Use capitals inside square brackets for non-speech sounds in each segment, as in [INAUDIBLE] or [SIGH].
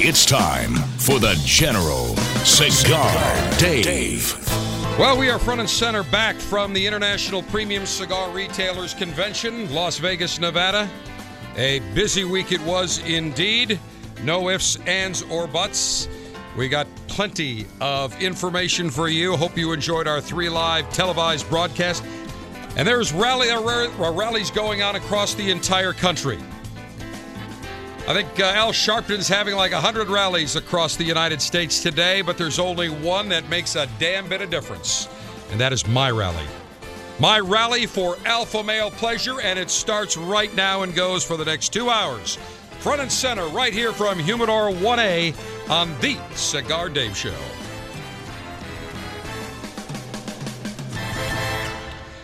It's time for the General Cigar Dave. Well, we are front and center back from the International Premium Cigar Retailers Convention, Las Vegas, Nevada. A busy week it was indeed. No ifs, ands, or buts. We got plenty of information for you. Hope you enjoyed our three live televised broadcast. And there's rally, rallies going on across the entire country. I think uh, Al Sharpton's having like 100 rallies across the United States today, but there's only one that makes a damn bit of difference, and that is my rally. My rally for alpha male pleasure, and it starts right now and goes for the next two hours. Front and center, right here from Humidor 1A on The Cigar Dave Show.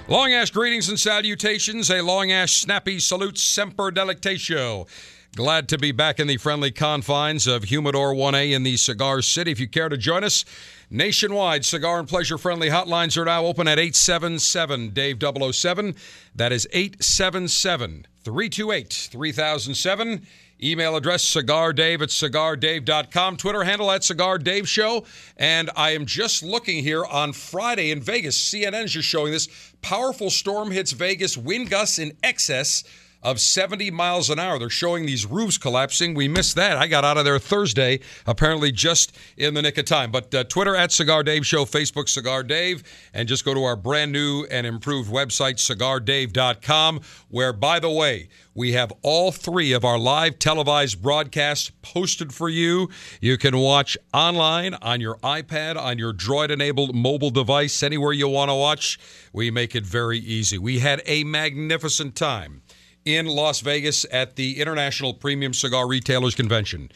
Long Ash greetings and salutations. A Long Ash snappy salute semper delectatio. Glad to be back in the friendly confines of Humidor 1A in the Cigar City. If you care to join us, nationwide cigar and pleasure friendly hotlines are now open at 877 Dave 007. That is 877 328 3007. Email address cigardave at cigardave.com. Twitter handle at Cigar Dave Show. And I am just looking here on Friday in Vegas. CNN's just showing this. Powerful storm hits Vegas, wind gusts in excess of 70 miles an hour. They're showing these roofs collapsing. We missed that. I got out of there Thursday, apparently just in the nick of time. But uh, Twitter at Cigar Dave Show, Facebook Cigar Dave, and just go to our brand new and improved website, cigardave.com, where, by the way, we have all three of our live televised broadcasts posted for you. You can watch online on your iPad, on your Droid enabled mobile device, anywhere you want to watch. We make it very easy. We had a magnificent time in Las Vegas at the International Premium Cigar Retailers Convention.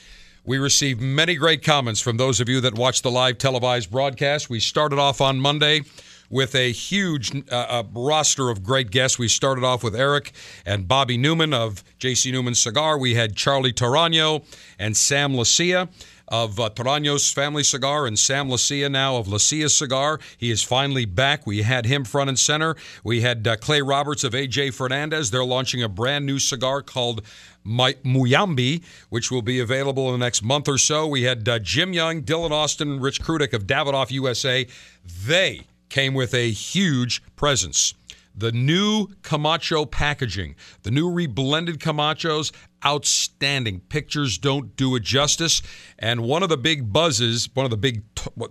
We received many great comments from those of you that watched the live televised broadcast. We started off on Monday with a huge uh, uh roster of great guests. We started off with Eric and Bobby Newman of JC Newman Cigar. We had Charlie Torano and Sam Leccia of uh, Torano's Family Cigar and Sam Leccia now of Leccia Cigar. He is finally back. We had him front and center. We had uh, Clay Roberts of AJ Fernandez. They're launching a brand new cigar called Muyambi, which will be available in the next month or so. We had uh, Jim Young, Dylan Austin, Rich Krudik of Davidoff USA. They came with a huge presence the new Camacho packaging, the new reblended Camachos, outstanding. Pictures don't do it justice. And one of the big buzzes, one of the big,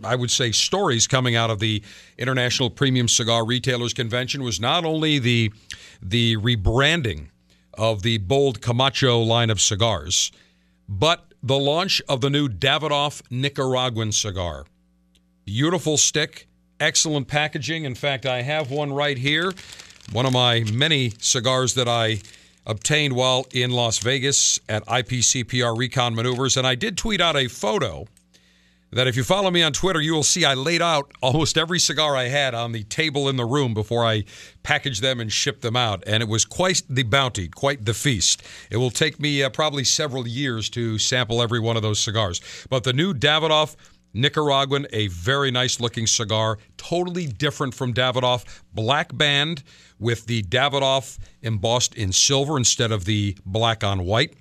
I would say, stories coming out of the International Premium Cigar Retailers Convention was not only the the rebranding of the bold Camacho line of cigars, but the launch of the new Davidoff Nicaraguan cigar. Beautiful stick excellent packaging. In fact, I have one right here, one of my many cigars that I obtained while in Las Vegas at IPCPR Recon Maneuvers. And I did tweet out a photo that if you follow me on Twitter, you will see I laid out almost every cigar I had on the table in the room before I packaged them and shipped them out. And it was quite the bounty, quite the feast. It will take me uh, probably several years to sample every one of those cigars. But the new Davidoff Nicaraguan, a very nice looking cigar, totally different from Davidoff. Black band with the Davidoff embossed in silver instead of the black on white.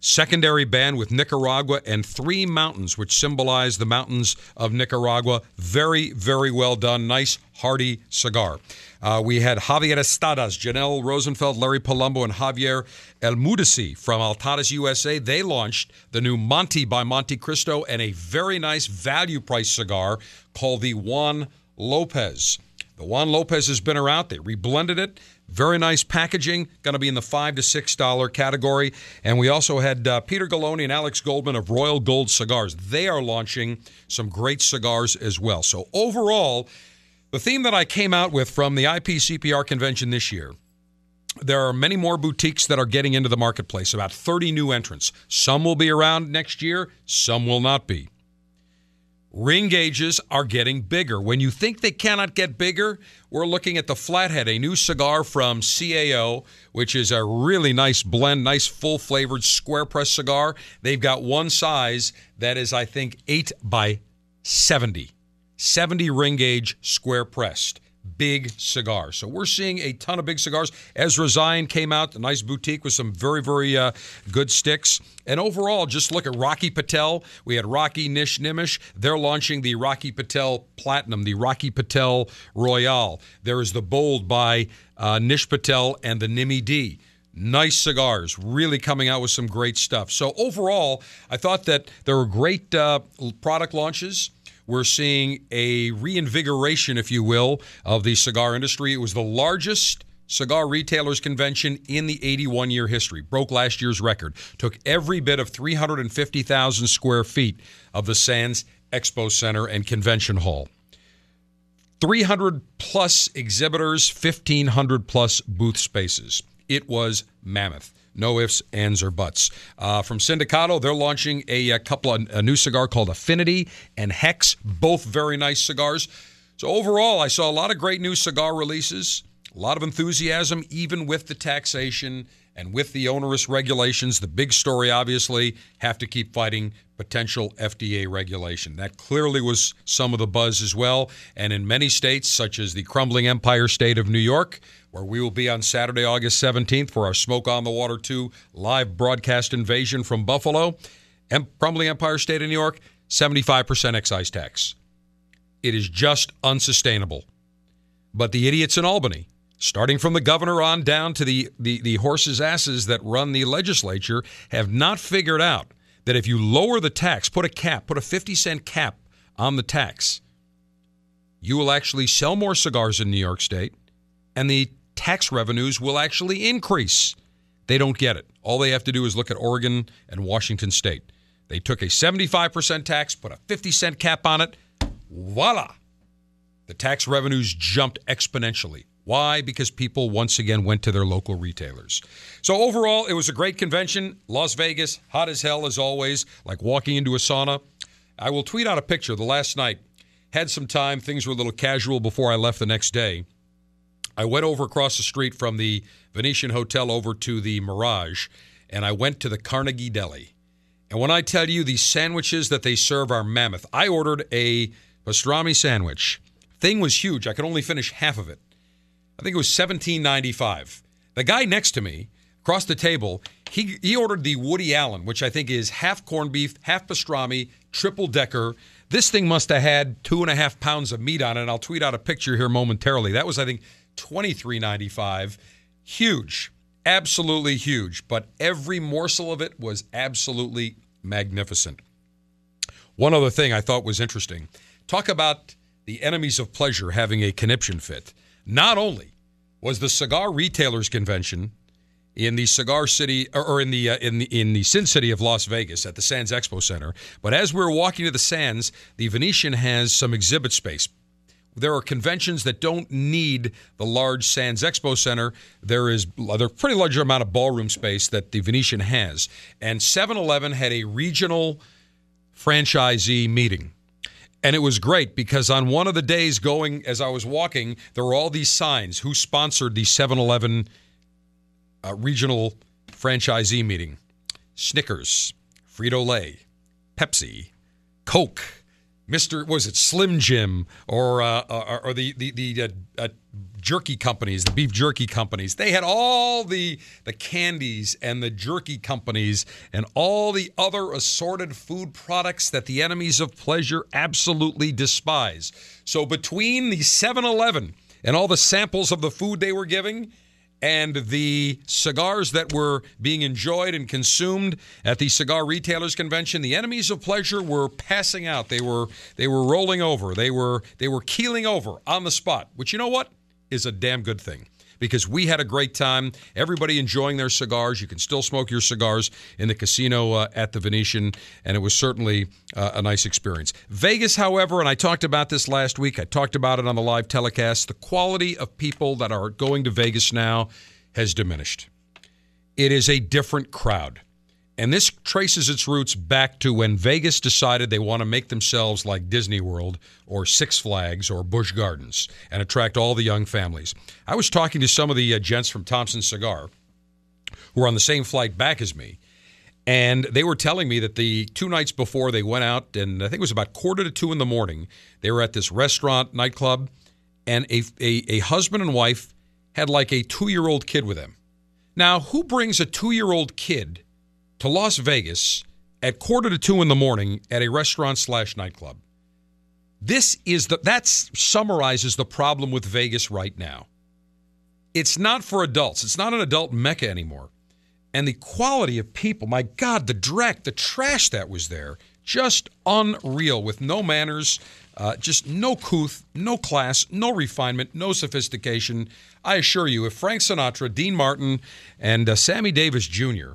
secondary band with Nicaragua and three mountains, which symbolize the mountains of Nicaragua. Very, very well done. Nice, hearty cigar. Uh, we had Javier Estades, Janelle Rosenfeld, Larry Palumbo, and Javier El Mudisi from Altadis USA. They launched the new Monty by Monte Cristo and a very nice value price cigar called the Juan Lopez. The Juan Lopez has been around. They reblended it. Very nice packaging, going to be in the five to six dollar category. And we also had uh, Peter Galloni and Alex Goldman of Royal Gold Cigars. They are launching some great cigars as well. So overall, the theme that I came out with from the IPCPR convention this year. There are many more boutiques that are getting into the marketplace, about 30 new entrants. Some will be around next year, some will not be. Ring gauges are getting bigger. When you think they cannot get bigger, we're looking at the Flathead, a new cigar from CAO, which is a really nice blend, nice full flavored square press cigar. They've got one size that is, I think, 8 by 70. 70 ring gauge square pressed big cigar. So we're seeing a ton of big cigars. Ezra Zion came out, a nice boutique with some very, very uh, good sticks. And overall, just look at Rocky Patel. We had Rocky Nish Nimish. They're launching the Rocky Patel Platinum, the Rocky Patel Royale. There is the Bold by uh, Nish Patel and the Nimi D nice cigars, really coming out with some great stuff. So overall, I thought that there were great uh, product launches. We're seeing a reinvigoration, if you will, of the cigar industry. It was the largest cigar retailers convention in the 81 year history. Broke last year's record. Took every bit of 350,000 square feet of the Sands Expo Center and Convention Hall. 300 plus exhibitors, 1,500 plus booth spaces. It was mammoth. No ifs, ands, or buts. Uh, from Sindicato, they're launching a, a couple of a new cigar called Affinity and Hex, both very nice cigars. So overall, I saw a lot of great new cigar releases, a lot of enthusiasm, even with the taxation and with the onerous regulations. The big story, obviously, have to keep fighting potential FDA regulation. That clearly was some of the buzz as well. And in many states, such as the crumbling empire state of New York, where we will be on Saturday, August 17th for our Smoke on the Water 2 live broadcast invasion from Buffalo. Em- Crumbling Empire State of New York, 75% excise tax. It is just unsustainable. But the idiots in Albany, starting from the governor on down to the, the, the horses' asses that run the legislature, have not figured out that if you lower the tax, put a cap, put a 50 cent cap on the tax, you will actually sell more cigars in New York State and the tax revenues will actually increase. They don't get it. All they have to do is look at Oregon and Washington State. They took a 75% tax, put a 50 cent cap on it. Voila! The tax revenues jumped exponentially. Why? Because people once again went to their local retailers. So, overall, it was a great convention. Las Vegas, hot as hell as always, like walking into a sauna. I will tweet out a picture the last night. Had some time, things were a little casual before I left the next day. I went over across the street from the Venetian Hotel over to the Mirage, and I went to the Carnegie Deli. And when I tell you the sandwiches that they serve are mammoth, I ordered a pastrami sandwich. Thing was huge. I could only finish half of it. I think it was $17.95. The guy next to me, across the table, he, he ordered the Woody Allen, which I think is half corned beef, half pastrami, triple decker. This thing must have had two and a half pounds of meat on it. And I'll tweet out a picture here momentarily. That was, I think, $23.95. Huge, absolutely huge, but every morsel of it was absolutely magnificent. One other thing I thought was interesting talk about the enemies of pleasure having a conniption fit. Not only was the Cigar Retailers Convention in the Cigar City or in the uh, in the in the Sin City of Las Vegas at the Sands Expo Center, but as we were walking to the Sands, the Venetian has some exhibit space there are conventions that don't need the large Sands Expo Center. There is a pretty large amount of ballroom space that the Venetian has. And 7 Eleven had a regional franchisee meeting. And it was great because on one of the days going, as I was walking, there were all these signs who sponsored the 7 Eleven uh, regional franchisee meeting Snickers, Frito Lay, Pepsi, Coke. Mr. Was it Slim Jim or uh, or, or, the the the uh, uh jerky companies, the beef jerky companies. They had all the the candies and the jerky companies and all the other assorted food products that the enemies of pleasure absolutely despise. So between the 7-Eleven and all the samples of the food they were giving and the cigars that were being enjoyed and consumed at the cigar retailers convention the enemies of pleasure were passing out. They were they were rolling over. They were they were keeling over on the spot which you know what is a damn good thing because we had a great time. Everybody enjoying their cigars. You can still smoke your cigars in the casino uh, at the Venetian, and it was certainly uh, a nice experience. Vegas, however, and I talked about this last week, I talked about it on the live telecast, the quality of people that are going to Vegas now has diminished. It is a different crowd. And this traces its roots back to when Vegas decided they want to make themselves like Disney World or Six Flags or Busch Gardens and attract all the young families. I was talking to some of the uh, gents from Thompson Cigar who were on the same flight back as me. And they were telling me that the two nights before they went out, and I think it was about quarter to two in the morning, they were at this restaurant, nightclub, and a, a, a husband and wife had like a two year old kid with them. Now, who brings a two year old kid to Las Vegas at quarter to two in the morning at a restaurant slash nightclub. This is the that summarizes the problem with Vegas right now. It's not for adults. It's not an adult mecca anymore. And the quality of people, my God, the dreck, the trash that was there, just unreal with no manners, uh, just no couth, no class, no refinement, no sophistication. I assure you, if Frank Sinatra, Dean Martin, and uh, Sammy Davis Jr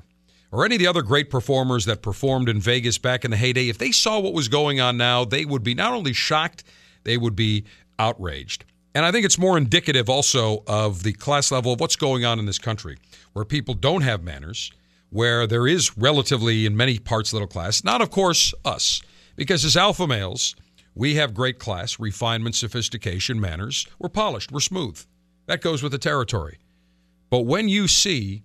or any of the other great performers that performed in Vegas back in the heyday, if they saw what was going on now, they would be not only shocked, they would be outraged. And I think it's more indicative also of the class level of what's going on in this country, where people don't have manners, where there is relatively, in many parts, little class. Not, of course, us, because as alpha males, we have great class, refinement, sophistication, manners. We're polished, we're smooth. That goes with the territory. But when you see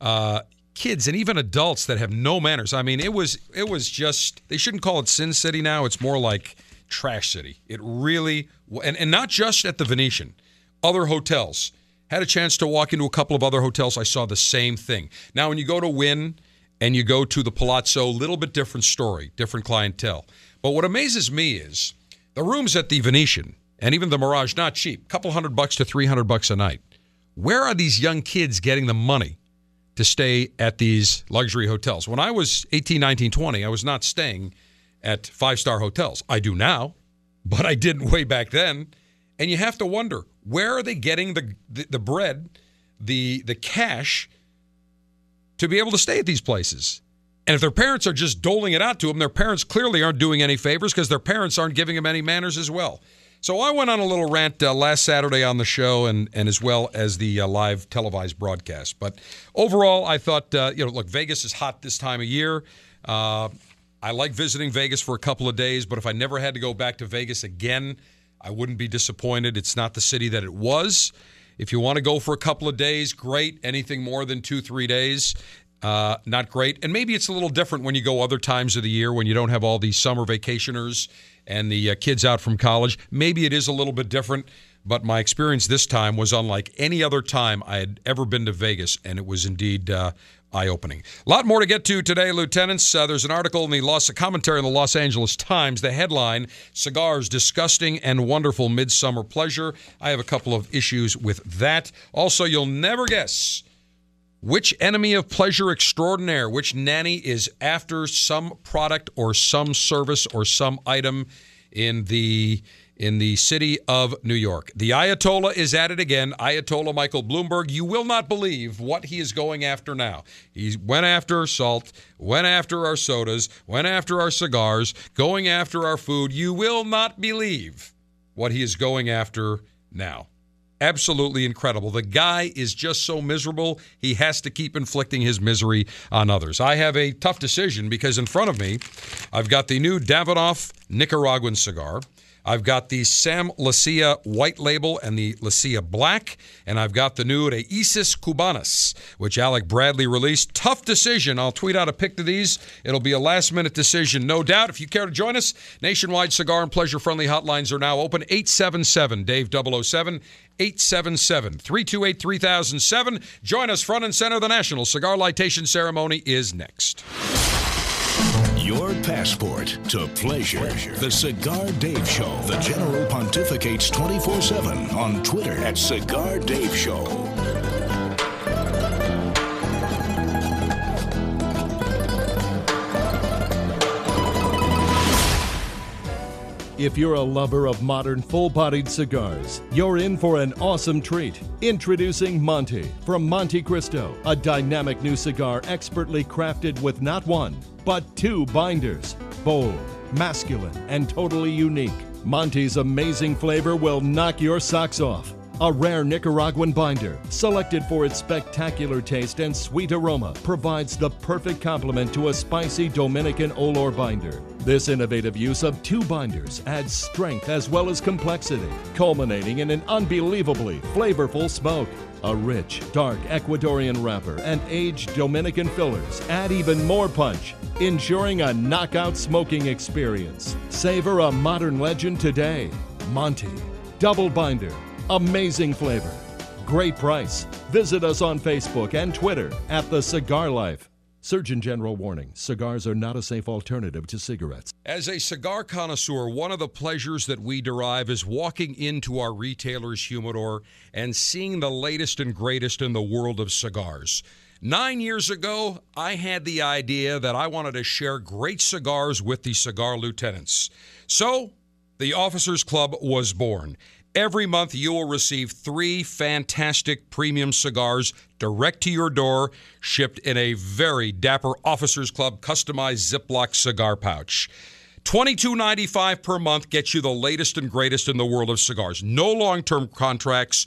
uh, kids and even adults that have no manners. I mean, it was it was just they shouldn't call it Sin City now. It's more like Trash City. It really and and not just at the Venetian, other hotels. Had a chance to walk into a couple of other hotels. I saw the same thing. Now, when you go to Wynn and you go to the Palazzo, little bit different story, different clientele. But what amazes me is the rooms at the Venetian and even the Mirage, not cheap, couple hundred bucks to three hundred bucks a night. Where are these young kids getting the money to stay at these luxury hotels. When I was 18, 19, 20, I was not staying at five star hotels. I do now, but I didn't way back then. And you have to wonder where are they getting the, the, the bread, the, the cash to be able to stay at these places? And if their parents are just doling it out to them, their parents clearly aren't doing any favors because their parents aren't giving them any manners as well. So I went on a little rant uh, last Saturday on the show, and and as well as the uh, live televised broadcast. But overall, I thought uh, you know, look, Vegas is hot this time of year. Uh, I like visiting Vegas for a couple of days, but if I never had to go back to Vegas again, I wouldn't be disappointed. It's not the city that it was. If you want to go for a couple of days, great. Anything more than two, three days, uh, not great. And maybe it's a little different when you go other times of the year when you don't have all these summer vacationers and the uh, kids out from college. Maybe it is a little bit different, but my experience this time was unlike any other time I had ever been to Vegas, and it was indeed uh, eye opening. A lot more to get to today, Lieutenants. Uh, there's an article in the Los, commentary in the Los Angeles Times. The headline Cigars, Disgusting and Wonderful Midsummer Pleasure. I have a couple of issues with that. Also, you'll never guess which enemy of pleasure extraordinaire, which nanny is after some product or some service or some item in the in the city of New York. The Ayatollah is at it again. Ayatollah Michael Bloomberg. You will not believe what he is going after now. He went after salt, went after our sodas, went after our cigars, going after our food. You will not believe what he is going after now absolutely incredible. The guy is just so miserable, he has to keep inflicting his misery on others. I have a tough decision because in front of me, I've got the new Davidoff Nicaraguan cigar. I've got the Sam Leccia White Label and the Leccia Black, and I've got the new Raíces Cubanas, which Alec Bradley released. Tough decision. I'll tweet out a pic of these. It'll be a last minute decision, no doubt. If you care to join us, nationwide cigar and pleasure friendly hotlines are now open 877 Dave 007. 877 328 3007. Join us front and center. The National Cigar Lightation Ceremony is next. Your passport to pleasure. The Cigar Dave Show. The General pontificates 24 7 on Twitter at Cigar Dave Show. If you're a lover of modern full bodied cigars, you're in for an awesome treat. Introducing Monte from Monte Cristo, a dynamic new cigar expertly crafted with not one, but two binders. Bold, masculine, and totally unique. Monte's amazing flavor will knock your socks off. A rare Nicaraguan binder, selected for its spectacular taste and sweet aroma, provides the perfect complement to a spicy Dominican Olor binder. This innovative use of two binders adds strength as well as complexity, culminating in an unbelievably flavorful smoke. A rich, dark Ecuadorian wrapper and aged Dominican fillers add even more punch, ensuring a knockout smoking experience. Savor a modern legend today. Monty. Double binder. Amazing flavor. Great price. Visit us on Facebook and Twitter at The Cigar Life. Surgeon General warning cigars are not a safe alternative to cigarettes. As a cigar connoisseur, one of the pleasures that we derive is walking into our retailer's humidor and seeing the latest and greatest in the world of cigars. Nine years ago, I had the idea that I wanted to share great cigars with the cigar lieutenants. So, the Officers Club was born. Every month, you will receive three fantastic premium cigars direct to your door, shipped in a very dapper Officers Club customized Ziploc cigar pouch. $22.95 per month gets you the latest and greatest in the world of cigars. No long term contracts.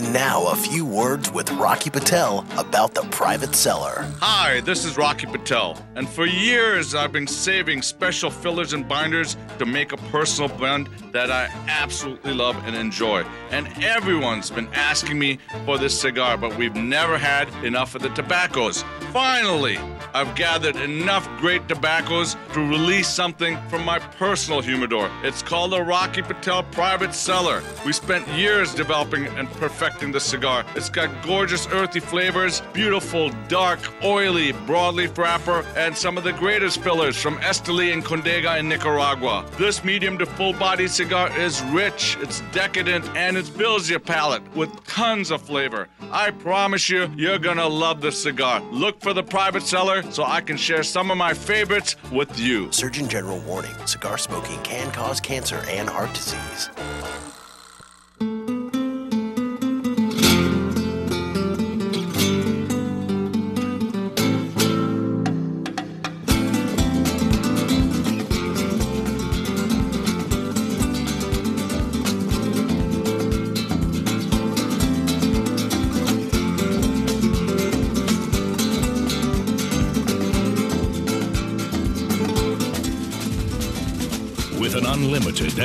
And now a few words with Rocky Patel about the private seller. Hi, this is Rocky Patel, and for years I've been saving special fillers and binders to make a personal blend that I absolutely love and enjoy. And everyone's been asking me for this cigar, but we've never had enough of the tobaccos. Finally, I've gathered enough great tobaccos to release something from my personal humidor. It's called the Rocky Patel Private Cellar. We spent years developing and perfecting the cigar. It's got gorgeous earthy flavors, beautiful, dark, oily broadleaf wrapper, and some of the greatest fillers from Esteli and Condega in Nicaragua. This medium to full body cigar is rich, it's decadent, and it builds your palate with tons of flavor. I promise you, you're gonna love this cigar. Look for the private cellar so I can share some of my favorites with you. Surgeon General warning cigar smoking can cause cancer and heart disease.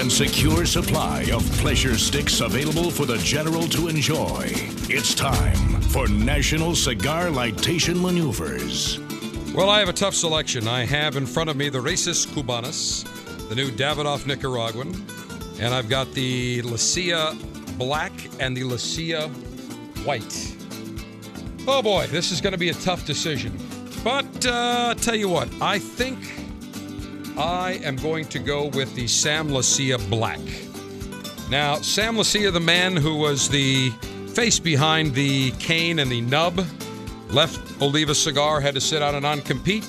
And secure supply of pleasure sticks available for the general to enjoy, it's time for National Cigar Lightation Maneuvers. Well, I have a tough selection. I have in front of me the Raíces Cubanas, the new Davidoff Nicaraguan, and I've got the Leccia Black and the Leccia White. Oh boy, this is going to be a tough decision. But uh, tell you what, I think I am going to go with the Sam Leccia Black. Now, Sam Leccia, the man who was the face behind the Cain and the nub, left Oliva Cigar, had to sit out a non compete.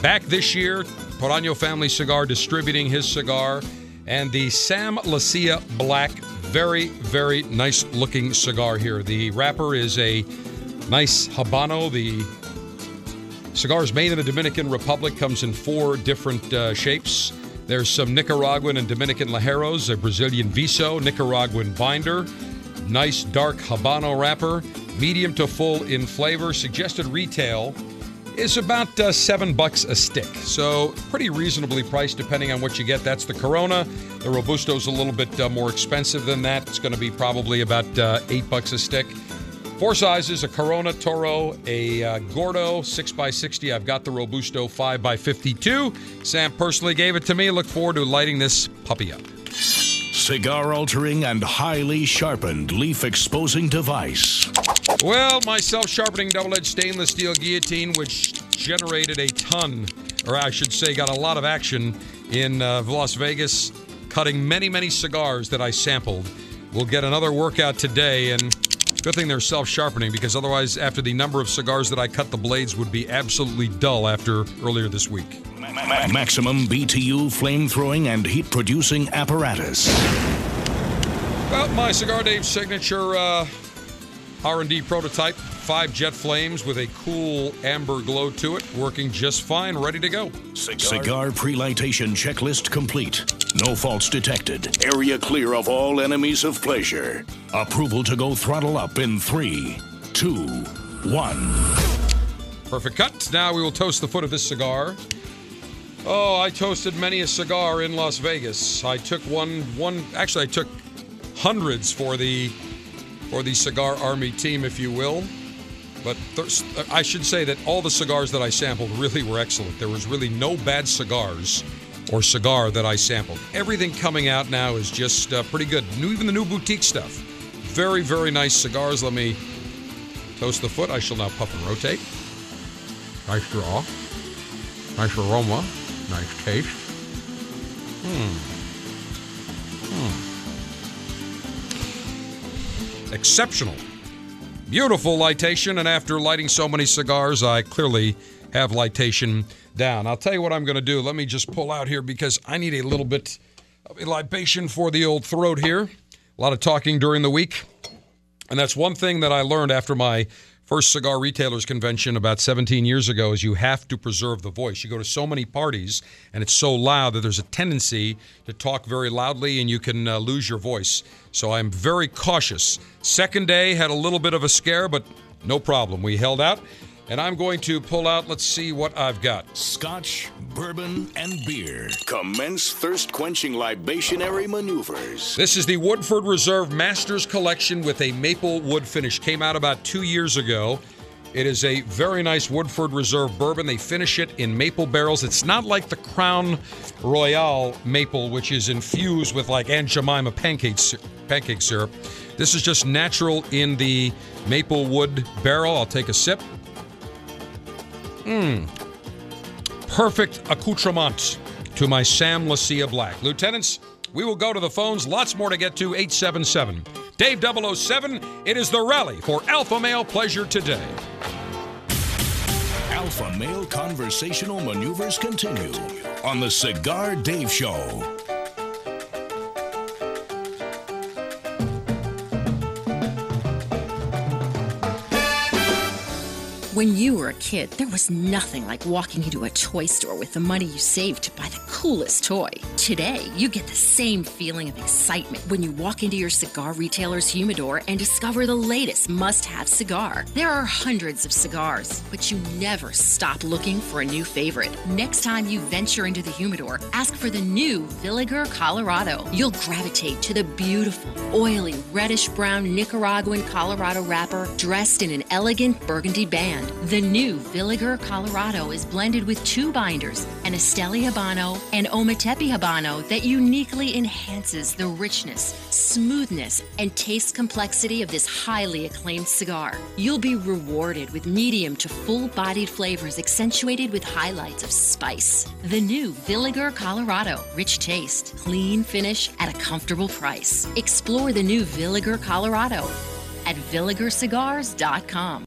Back this year, Torano Family Cigar distributing his cigar, and the Sam Leccia Black. Very, very nice looking cigar here. The wrapper is a Nice Habano. The cigars made in the Dominican Republic comes in four different uh, shapes. There's some Nicaraguan and Dominican Ligeros, a Brazilian Viso, Nicaraguan binder, nice dark Habano wrapper, medium to full in flavor. Suggested retail is about uh, seven bucks a stick. So pretty reasonably priced depending on what you get. That's the Corona. The Robusto's is a little bit uh, more expensive than that. It's going to be probably about uh, eight bucks a stick. Four sizes: a Corona Toro, a uh, Gordo 6x60. I've got the Robusto 5x52. Sam personally gave it to me. Look forward to lighting this puppy up. Cigar altering and highly sharpened leaf exposing device. Well, my self sharpening double edged stainless steel guillotine, which generated a ton, or I should say, got a lot of action in uh, Las Vegas, cutting many, many cigars that I sampled. We'll get another workout today, and good thing they're self sharpening because otherwise, after the number of cigars that I cut, the blades would be absolutely dull after earlier this week. Maximum BTU flame throwing and heat producing apparatus. Well, my Cigar Dave signature uh, R&D prototype, five jet flames with a cool amber glow to it, working just fine, ready to go. Cigar pre-lightation checklist complete. No faults detected. Area clear of all enemies of pleasure. Approval to go throttle up in three, two, one. Perfect cut. Now we will toast the foot of this cigar. Oh, I toasted many a cigar in Las Vegas. I took one, one. Actually, I took hundreds for the for the cigar army team, if you will. But th- I should say that all the cigars that I sampled really were excellent. There was really no bad cigars or cigar that I sampled. Everything coming out now is just uh, pretty good. New, even the new boutique stuff. Very, very nice cigars. Let me toast the foot. I shall now puff and rotate. Nice draw. Nice aroma. Nice taste. Hmm. Exceptional. Beautiful lightation, and after lighting so many cigars, I clearly have lightation down. I'll tell you what I'm going to do. Let me just pull out here because I need a little bit of a libation for the old throat here. A lot of talking during the week. And that's one thing that I learned after my first cigar retailers convention about 17 years ago is you have to preserve the voice. You go to so many parties and it's so loud that there's a tendency to talk very loudly and you can uh, lose your voice. So I'm very cautious. Second day had a little bit of a scare, but no problem. We held out. And I'm going to pull out, let's see what I've got. Scotch, bourbon, and beer. Commence thirst quenching libationary maneuvers. This is the Woodford Reserve Masters Collection with a maple wood finish. Came out about two years ago. It is a very nice Woodford Reserve bourbon. They finish it in maple barrels. It's not like the Crown Royal maple, which is infused with like Aunt Jemima pancake, pancake syrup. This is just natural in the maple wood barrel. I'll take a sip. Mmm. Perfect accoutrement to my Sam Leccia Black. Lieutenants, we will go to the phones. Lots more to get to. 877. Dave 007, it is the rally for Alpha Male Pleasure today. Alpha male conversational maneuvers continue on the Cigar Dave Show. When you were a kid, there was nothing like walking into a toy store with the money you saved to buy the coolest toy. Today, you get the same feeling of excitement when you walk into your cigar retailer's humidor and discover the latest must have cigar. There are hundreds of cigars, but you never stop looking for a new favorite. Next time you venture into the humidor, ask for the new Villiger Colorado. You'll gravitate to the beautiful, oily, reddish brown Nicaraguan Colorado wrapper dressed in an elegant burgundy band. The new Villiger Colorado is blended with two binders, an Esteli Habano and Ometepe Habano that uniquely enhances the richness, smoothness, and taste complexity of this highly acclaimed cigar. You'll be rewarded with medium to full bodied flavors accentuated with highlights of spice. The new Villiger Colorado, rich taste, clean finish at a comfortable price. Explore the new Villiger Colorado at villigercigars.com.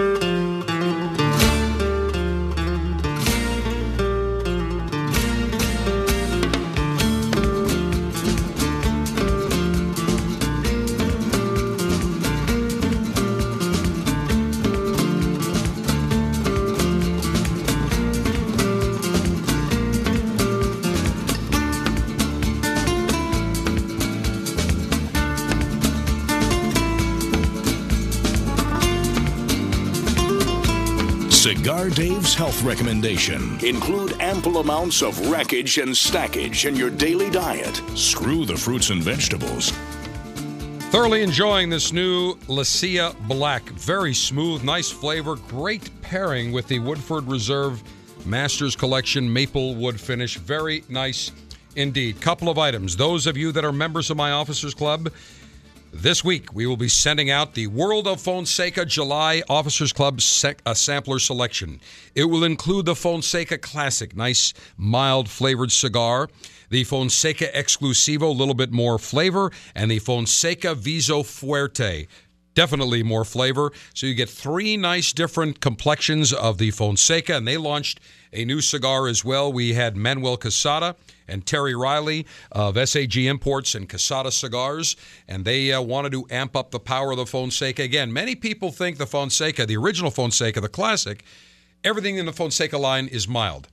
Dave's health recommendation include ample amounts of wreckage and stackage in your daily diet. Screw the fruits and vegetables. Thoroughly enjoying this new Leccia Black. Very smooth, nice flavor, great pairing with the Woodford Reserve Masters Collection maple wood finish. Very nice indeed. Couple of items. Those of you that are members of my Officers Club, this week, we will be sending out the World of Fonseca July Officers Club sec- uh, sampler selection. It will include the Fonseca Classic, nice, mild flavored cigar, the Fonseca Exclusivo, a little bit more flavor, and the Fonseca Viso Fuerte. Definitely more flavor. So you get three nice different complexions of the Fonseca, and they launched a new cigar as well. We had Manuel Quesada and Terry Riley of SAG Imports and Quesada Cigars, and they uh, wanted to amp up the power of the Fonseca. Again, many people think the Fonseca, the original Fonseca, the classic, everything in the Fonseca line is mild.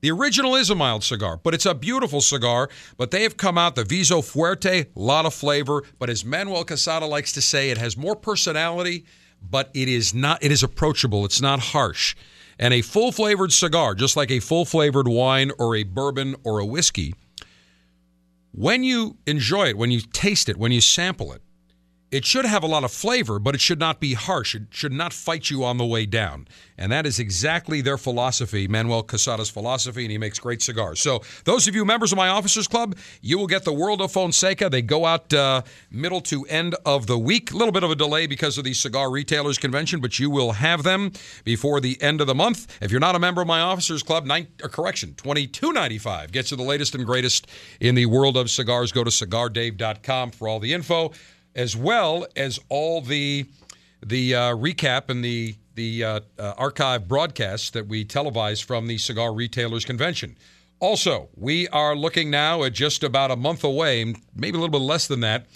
The original is a mild cigar, but it's a beautiful cigar. But they have come out the Viso Fuerte, a lot of flavor. But as Manuel Quesada likes to say, it has more personality, but it is not. It is approachable. It's not harsh. And a full flavored cigar, just like a full flavored wine or a bourbon or a whiskey, when you enjoy it, when you taste it, when you sample it, it should have a lot of flavor, but it should not be harsh. It should not fight you on the way down. And that is exactly their philosophy, Manuel Quesada's philosophy, and he makes great cigars. So, those of you members of my Officers Club, you will get the World of Fonseca. They go out uh, middle to end of the week. A little bit of a delay because of the Cigar Retailers Convention, but you will have them before the end of the month. If you're not a member of my Officers Club, nine, or correction, twenty-two ninety-five gets you the latest and greatest in the world of cigars. Go to cigardave.com for all the info as well as all the the uh, recap and the the uh, uh, archive broadcasts that we televise from the Cigar Retailers Convention. Also, we are looking now at just about a month away, maybe a little bit less than that,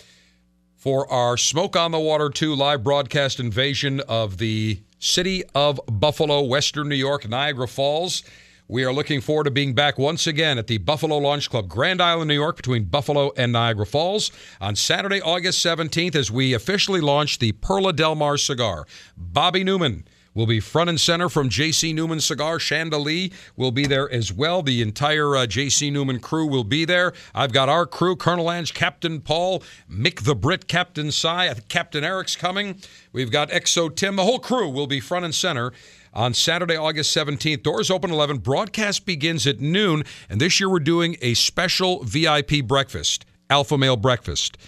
for our Smoke on the Water 2 live broadcast invasion of the city of Buffalo, Western New York, Niagara Falls. We are looking forward to being back once again at the Buffalo Launch Club, Grand Island, New York, between Buffalo and Niagara Falls on Saturday, August 17th, as we officially launch the Perla Del Mar cigar. Bobby Newman will be front and center from J.C. Newman Cigar. Shanda Lee will be there as well. The entire uh, J.C. Newman crew will be there. I've got our crew, Colonel Ange, Captain Paul, Mick the Brit, Captain Cy, Captain Eric's coming. We've got Exo Tim. The whole crew will be front and center on Saturday, August 17th. Doors open 11. Broadcast begins at noon. And this year we're doing a special VIP breakfast, Alpha Male Breakfast.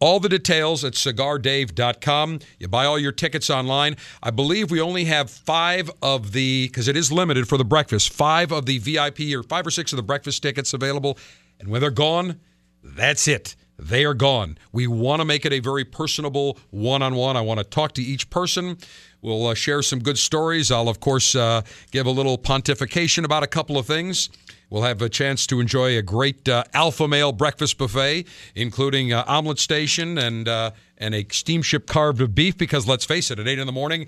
All the details at cigardave.com. You buy all your tickets online. I believe we only have five of the, because it is limited for the breakfast, five of the VIP or five or six of the breakfast tickets available. And when they're gone, that's it. They are gone. We want to make it a very personable one on one. I want to talk to each person. We'll uh, share some good stories. I'll, of course, uh, give a little pontification about a couple of things. We'll have a chance to enjoy a great uh, alpha male breakfast buffet, including uh, omelet station and uh, and a steamship carved of beef. Because let's face it, at eight in the morning,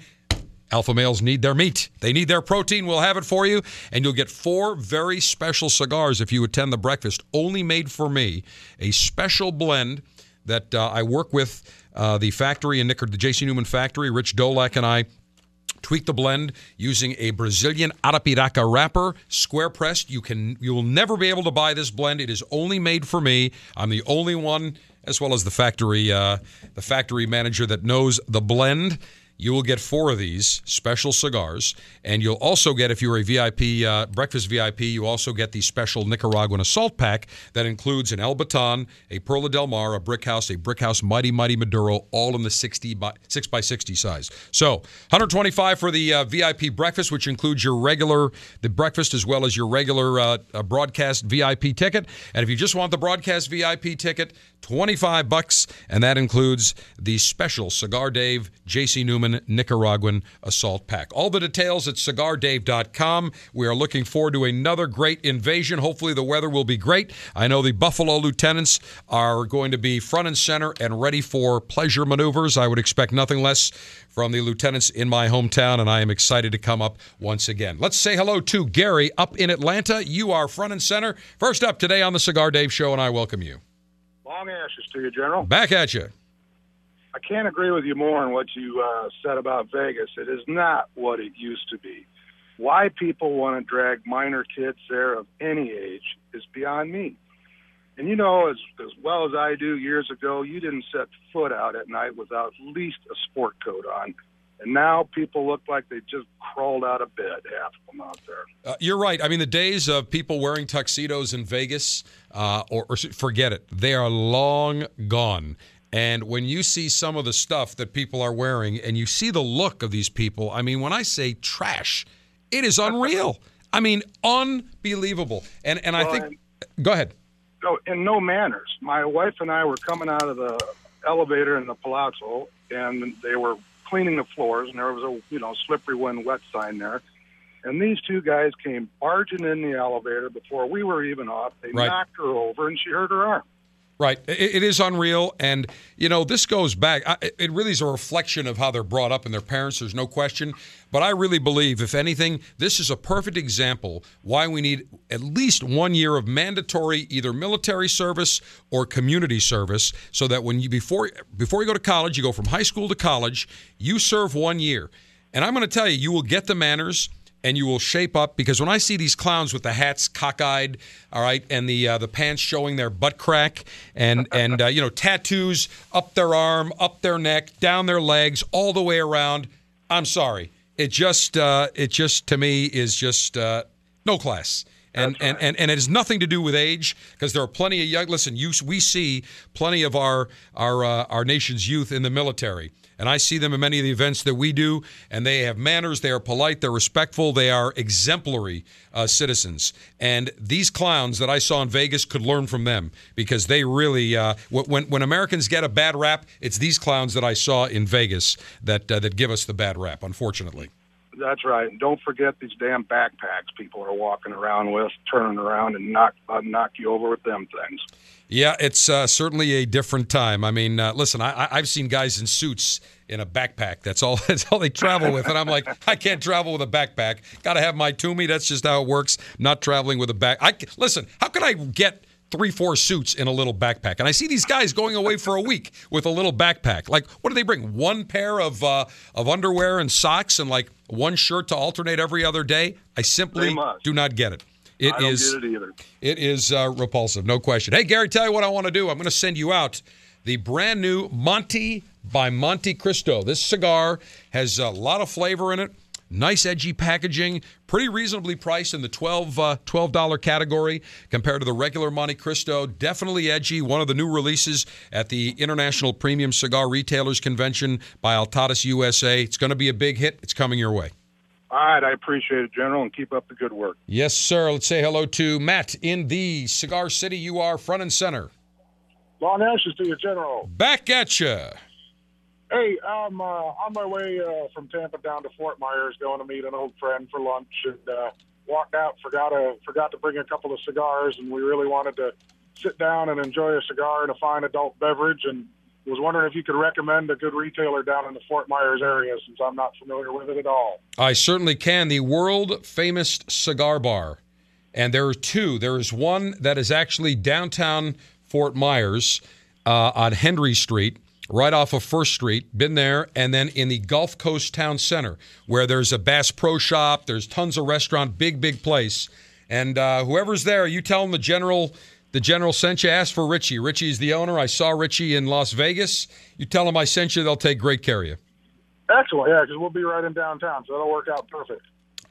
alpha males need their meat. They need their protein. We'll have it for you, and you'll get four very special cigars if you attend the breakfast, only made for me. A special blend that uh, I work with uh, the factory in Nicker, the J.C. Newman factory. Rich Dolak and I tweak the blend using a Brazilian Arapiraca wrapper, square pressed. You can you will never be able to buy this blend. It is only made for me. I'm the only one, as well as the factory uh, the factory manager that knows the blend. You will get four of these special cigars, and you'll also get, if you're a VIP uh, breakfast VIP, you also get the special Nicaraguan assault pack that includes an El Baton, a Perla Del Mar, a Brick House, a Brick House Mighty Mighty Maduro, all in the 60 by 6 by 60 size. So 125 for the uh, VIP breakfast, which includes your regular the breakfast as well as your regular uh, uh broadcast VIP ticket. And if you just want the broadcast VIP ticket, 25 bucks, and that includes the special Cigar Dave JC Newman Nicaraguan Assault Pack. All the details at cigardave.com. We are looking forward to another great invasion. Hopefully, the weather will be great. I know the Buffalo Lieutenants are going to be front and center and ready for pleasure maneuvers. I would expect nothing less from the lieutenants in my hometown, and I am excited to come up once again. Let's say hello to Gary up in Atlanta. You are front and center. First up today on the Cigar Dave Show, and I welcome you. Long ashes to you, General. Back at you. I can't agree with you more on what you uh, said about Vegas. It is not what it used to be. Why people want to drag minor kids there of any age is beyond me. And you know, as as well as I do, years ago, you didn't set foot out at night without at least a sport coat on. And now people look like they just crawled out of bed, half of them out there. Uh, you're right. I mean, the days of people wearing tuxedos in Vegas, uh, or, or forget it, they are long gone. And when you see some of the stuff that people are wearing and you see the look of these people, I mean, when I say trash, it is unreal. I mean, unbelievable. And and well, I think, go ahead. No, in no manners. My wife and I were coming out of the elevator in the palazzo, and they were cleaning the floors, and there was a you know slippery when wet sign there. And these two guys came barging in the elevator before we were even off. They right. knocked her over, and she hurt her arm. Right. It is unreal. And, you know, this goes back. It really is a reflection of how they're brought up and their parents. There's no question. But I really believe, if anything, this is a perfect example why we need at least one year of mandatory either military service or community service so that when you, before, before you go to college, you go from high school to college, you serve one year. And I'm going to tell you, you will get the manners and you will shape up because when I see these clowns with the hats cockeyed, all right, and the uh, the pants showing their butt crack and [LAUGHS] and uh, you know tattoos up their arm, up their neck, down their legs, all the way around. I'm sorry, it just uh, it just to me is just uh, no class. And, right. and, and and it has nothing to do with age because there are plenty of young. Listen, you, we see plenty of our our uh, our nation's youth in the military and I see them in many of the events that we do, and they have manners, they are polite, they're respectful, they are exemplary uh, citizens. And these clowns that I saw in Vegas could learn from them because they really, uh, when, when Americans get a bad rap, it's these clowns that I saw in Vegas that, uh, that give us the bad rap, unfortunately. That's right. And don't forget these damn backpacks people are walking around with, turning around and knock uh, knock you over with them things. Yeah, it's uh, certainly a different time. I mean, uh, listen, I, I've seen guys in suits in a backpack. That's all. [LAUGHS] That's all they travel with. And I'm like, I can't travel with a backpack. Got to have my Tumi. That's just how it works. not traveling with a back. I listen. How can I get? three, four suits in a little backpack. And I see these guys going away for a week with a little backpack. Like, what do they bring? One pair of uh, of underwear and socks, and like one shirt to alternate every other day. I simply do not get it. It is. It, it is uh, repulsive, no question. Hey, Gary, tell you what I want to do. I'm going to send you out the brand new Monty by Montecristo. This cigar has a lot of flavor in it. Nice edgy packaging, pretty reasonably priced in the 12 uh, $12 category compared to the regular Montecristo. Definitely edgy. One of the new releases at the International Premium Cigar Retailers Convention by Altadis USA. It's going to be a big hit. It's coming your way. All right, I appreciate it, General, and keep up the good work. Yes, sir. Let's say hello to Matt in the Cigar City. You are front and center. Long ashes to you, General. Back at you. Hey, I'm uh, on my way uh, from Tampa down to Fort Myers, going to meet an old friend for lunch, and uh, walked out. Forgot to forgot to bring a couple of cigars, and we really wanted to sit down and enjoy a cigar and a fine adult beverage. And was wondering if you could recommend a good retailer down in the Fort Myers area, since I'm not familiar with it at all. I certainly can. The world famous cigar bar, and there are two. There is one that is actually downtown Fort Myers uh, on Henry Street right off of First Street. Been there, and then in the Gulf Coast Town Center, where there's a Bass Pro Shop, there's tons of restaurant, big big place. And uh, whoever's there, you tell them the general. The general sent you. Ask for Richie. Richie is the owner. I saw Richie in Las Vegas. You tell him I sent you. They'll take great care of you. Excellent. Yeah, because we'll be right in downtown, so that'll work out perfect.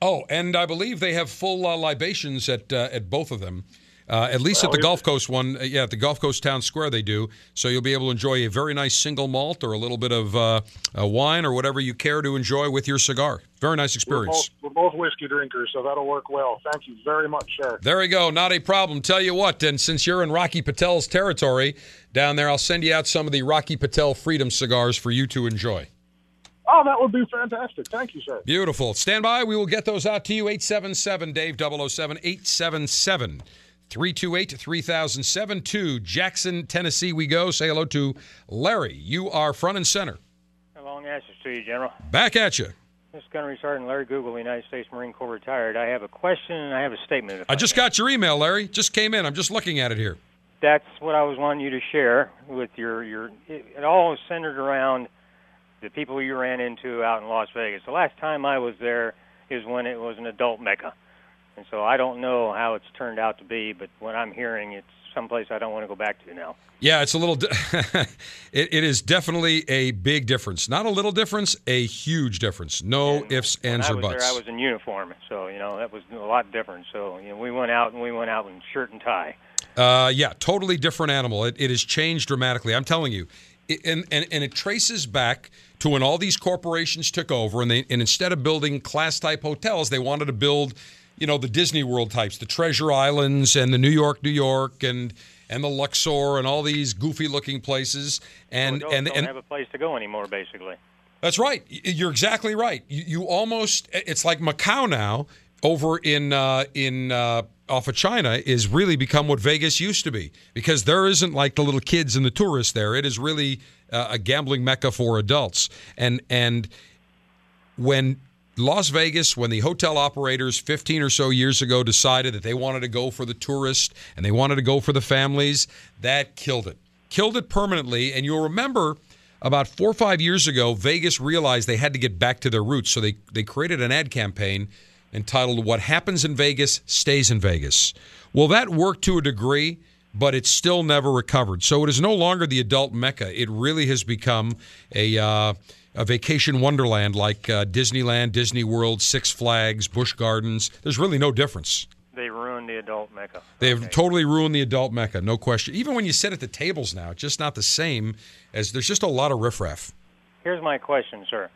Oh, and I believe they have full uh, libations at uh, at both of them. Uh, at least at the Gulf Coast one, uh, yeah, at the Gulf Coast Town Square they do. So you'll be able to enjoy a very nice single malt or a little bit of uh, uh, wine or whatever you care to enjoy with your cigar. Very nice We're experience. both, we're both whiskey drinkers, so that'll work well. Thank you very much, sir. There we go. Not a problem. Tell you what, and since you're in Rocky Patel's territory down there, I'll send you out some of the Rocky Patel Freedom cigars for you to enjoy. Oh, that would be fantastic. Thank you, sir. Beautiful. Stand by. We will get those out to you. 877 Dave 007 877 328 3007 to Jackson, Tennessee. We go. Say hello to Larry. You are front and center. Long answers to you, General. Back at you. This is Gunnery Sergeant Larry Google, United States Marine Corps retired. I have a question and I have a statement. if I just may. got your email, Larry. Just came in. I'm just looking at it here. That's what I was wanting you to share with your your. It, it all is centered around the people you ran into out in Las Vegas. The last time I was there is when it was an adult mecca, and so I don't know how it's turned out to be. But what I'm hearing, it's someplace I don't want to go back to now. Yeah, it's a little. [LAUGHS] It, it is definitely a big difference. Not a little difference, a huge difference. No ifs, ands, or buts. there, I was in uniform, so you know that was a lot different. So you know, we went out and we went out in shirt and tie. Uh, yeah, totally different animal. It, it has changed dramatically. I'm telling you, it, and, and and it traces back to when all these corporations took over, and they and instead of building class type hotels, they wanted to build, you know, the Disney World types, the Treasure Islands and the New York, New York, and and the Luxor and all these goofy looking places. And Adults and don't and have a place to go anymore, basically. that's right. You're exactly right. You, you almost it's like Macau now over in uh, in uh, off of China is really become what Vegas used to be because there isn't like the little kids and the tourists there. It is really uh, a gambling mecca for adults. And and when Las Vegas, when the hotel operators 15 or so years ago decided that they wanted to go for the tourist and they wanted to go for the families, that killed it. Killed it permanently. And you'll remember about four or five years ago, Vegas realized they had to get back to their roots. So they, they created an ad campaign entitled What Happens in Vegas Stays in Vegas. Well, that worked to a degree, but it's still never recovered. So it is no longer the adult mecca. It really has become a. Uh, a vacation wonderland like uh, Disneyland, Disney World, Six Flags, Busch Gardens. There's really no difference. They ruined the adult mecca. They've Okay. totally ruined the adult mecca, no question. Even when you sit at the tables now, it's just not the same as there's just a lot of riffraff. Here's my question, sir.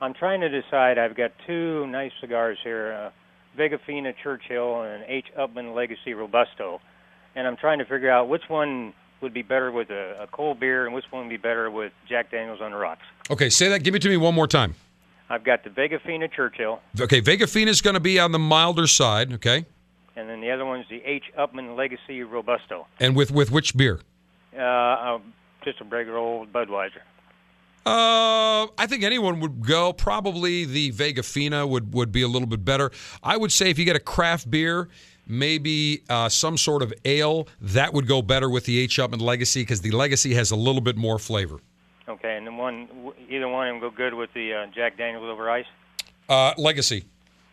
I'm trying to decide. I've got two nice cigars here, uh, Vega Fina Churchill and H. Upmann Legacy Robusto, and I'm trying to figure out which one would be better with a, a cold beer and which one would be better with Jack Daniels on the rocks. Okay, say that. Give it to me one more time. I've got the Vega Fina Churchill, Okay, Vega Fina is going to be on the milder side. Okay, and then the other one's the H. Upmann Legacy Robusto. and with with which beer? Uh, uh, just a regular old Budweiser. Uh, I think anyone would go. Probably the Vega Fina would would be a little bit better. I would say if you get a craft beer, maybe uh, some sort of ale, that would go better with the H. Upmann Legacy because the Legacy has a little bit more flavor. Okay, and then one, either one of them go good with the uh, Jack Daniels over ice. Uh, Legacy.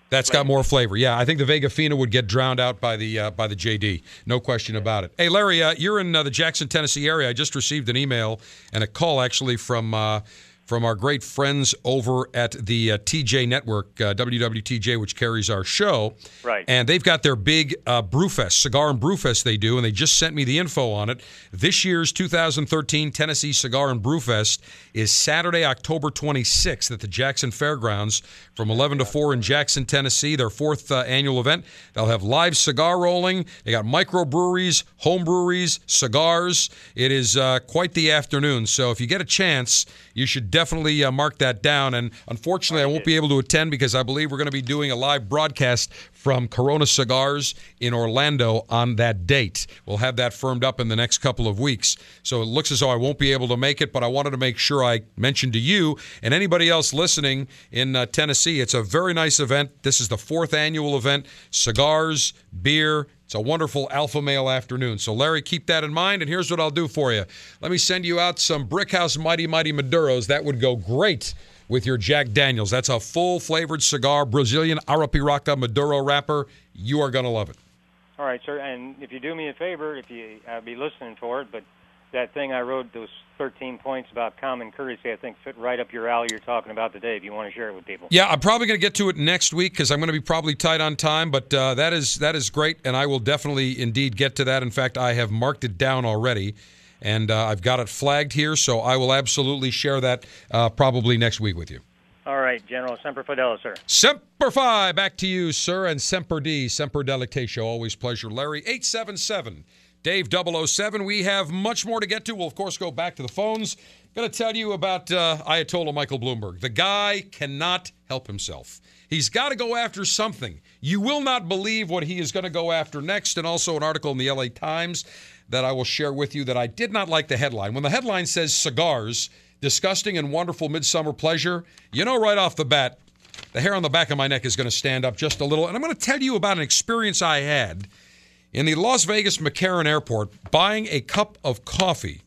That's got more flavor. Yeah, I think the Vega Fina would get drowned out by the uh, by the JD. No question about it. Hey, Larry, uh, you're in uh, the Jackson, Tennessee area. I just received an email and a call actually from uh, from our great friends over at the uh, TJ Network, uh, WWTJ, which carries our show. Right. And they've got their big uh, Brewfest, Cigar and Brewfest they do, and they just sent me the info on it. This year's 2013 Tennessee Cigar and Brewfest is Saturday, October 26th at the Jackson Fairgrounds from 11 to 4 in Jackson, Tennessee, their fourth uh, annual event. They'll have live cigar rolling. They got microbreweries, home breweries, cigars. It is uh, quite the afternoon. So if you get a chance, you should definitely uh, mark that down. And unfortunately, I won't be able to attend because I believe we're going to be doing a live broadcast from Corona Cigars in Orlando on that date. We'll have that firmed up in the next couple of weeks. So it looks as though I won't be able to make it, but I wanted to make sure I mentioned to you and anybody else listening in uh, Tennessee, it's a very nice event. This is the fourth annual event. Cigars, beer, it's a wonderful alpha male afternoon. So, Larry, keep that in mind. And here's what I'll do for you. Let me send you out some Brickhouse Mighty Mighty Maduros. That would go great with your Jack Daniels. That's a full flavored cigar, Brazilian Arapiraca Maduro wrapper. You are going to love it. All right, sir. And if you do me a favor, if you I'll be listening for it, but that thing I wrote, those 13 points about common courtesy, I think fit right up your alley. You're talking about today. If you want to share it with people. Yeah, I'm probably going to get to it next week because I'm going to be probably tight on time. But uh, that is that is great, and I will definitely indeed get to that. In fact, I have marked it down already, and uh, I've got it flagged here, so I will absolutely share that uh, probably next week with you. All right, General Semper Fidelis, sir. Semper Fi, back to you, sir, and Semper D, Semper Delectatio. Always pleasure. Larry, 877 Dave 007. We have much more to get to. We'll, of course, go back to the phones. Going to tell you about uh, Ayatollah Michael Bloomberg. The guy cannot help himself. He's got to go after something. You will not believe what he is going to go after next, and also an article in the LA Times that I will share with you that I did not like the headline. When the headline says cigars, disgusting and wonderful midsummer pleasure, you know right off the bat, the hair on the back of my neck is going to stand up just a little. And I'm going to tell you about an experience I had in the Las Vegas McCarran Airport buying a cup of coffee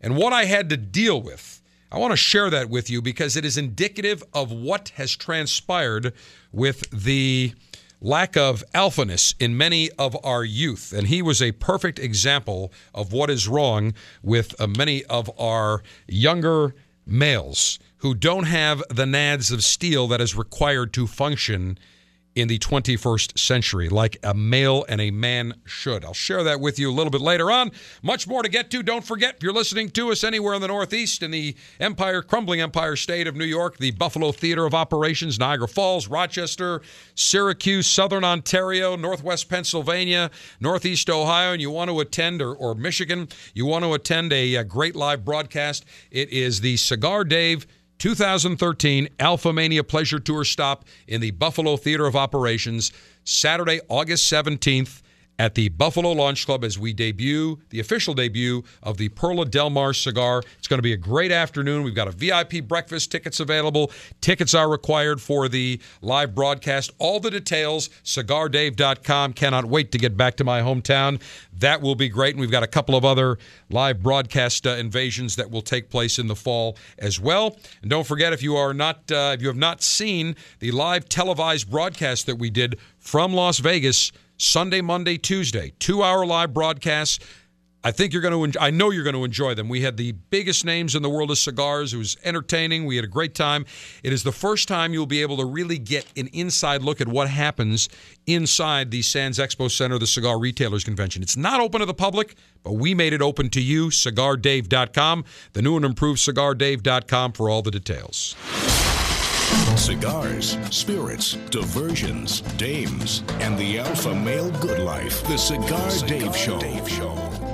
and what I had to deal with. I want to share that with you because it is indicative of what has transpired with the lack of alphaness in many of our youth. And he was a perfect example of what is wrong with uh, many of our younger males who don't have the nads of steel that is required to function in the 21st century, like a male and a man should. I'll share that with you a little bit later on. Much more to get to. Don't forget, if you're listening to us anywhere in the Northeast, in the empire, crumbling empire state of New York, the Buffalo Theater of Operations, Niagara Falls, Rochester, Syracuse, Southern Ontario, Northwest Pennsylvania, Northeast Ohio, and you want to attend, or, or Michigan, you want to attend a, a great live broadcast, it is the Cigar Dave 2013 Alpha Mania Pleasure Tour stop in the Buffalo Theater of Operations, Saturday, August 17th at the Buffalo Launch Club as we debut the official debut of the Perla Del Mar cigar. It's going to be a great afternoon. We've got a VIP breakfast tickets available. Tickets are required for the live broadcast. All the details cigardave.com. Cannot wait to get back to my hometown. That will be great. And we've got a couple of other live broadcast uh, invasions that will take place in the fall as well. And don't forget if you are not uh, if you have not seen the live televised broadcast that we did from Las Vegas Sunday, Monday, Tuesday, two hour live broadcasts. I think you're going to. I know you're going to enjoy them. We had the biggest names in the world of cigars. It was entertaining. We had a great time. It is the first time you'll be able to really get an inside look at what happens inside the Sands Expo Center, the Cigar Retailers Convention. It's not open to the public, but we made it open to you. CigarDave.com, the new and improved CigarDave.com for all the details. Cigars, spirits, diversions, dames, and the alpha male good life. The Cigar, Cigar Dave, Show. Dave Show.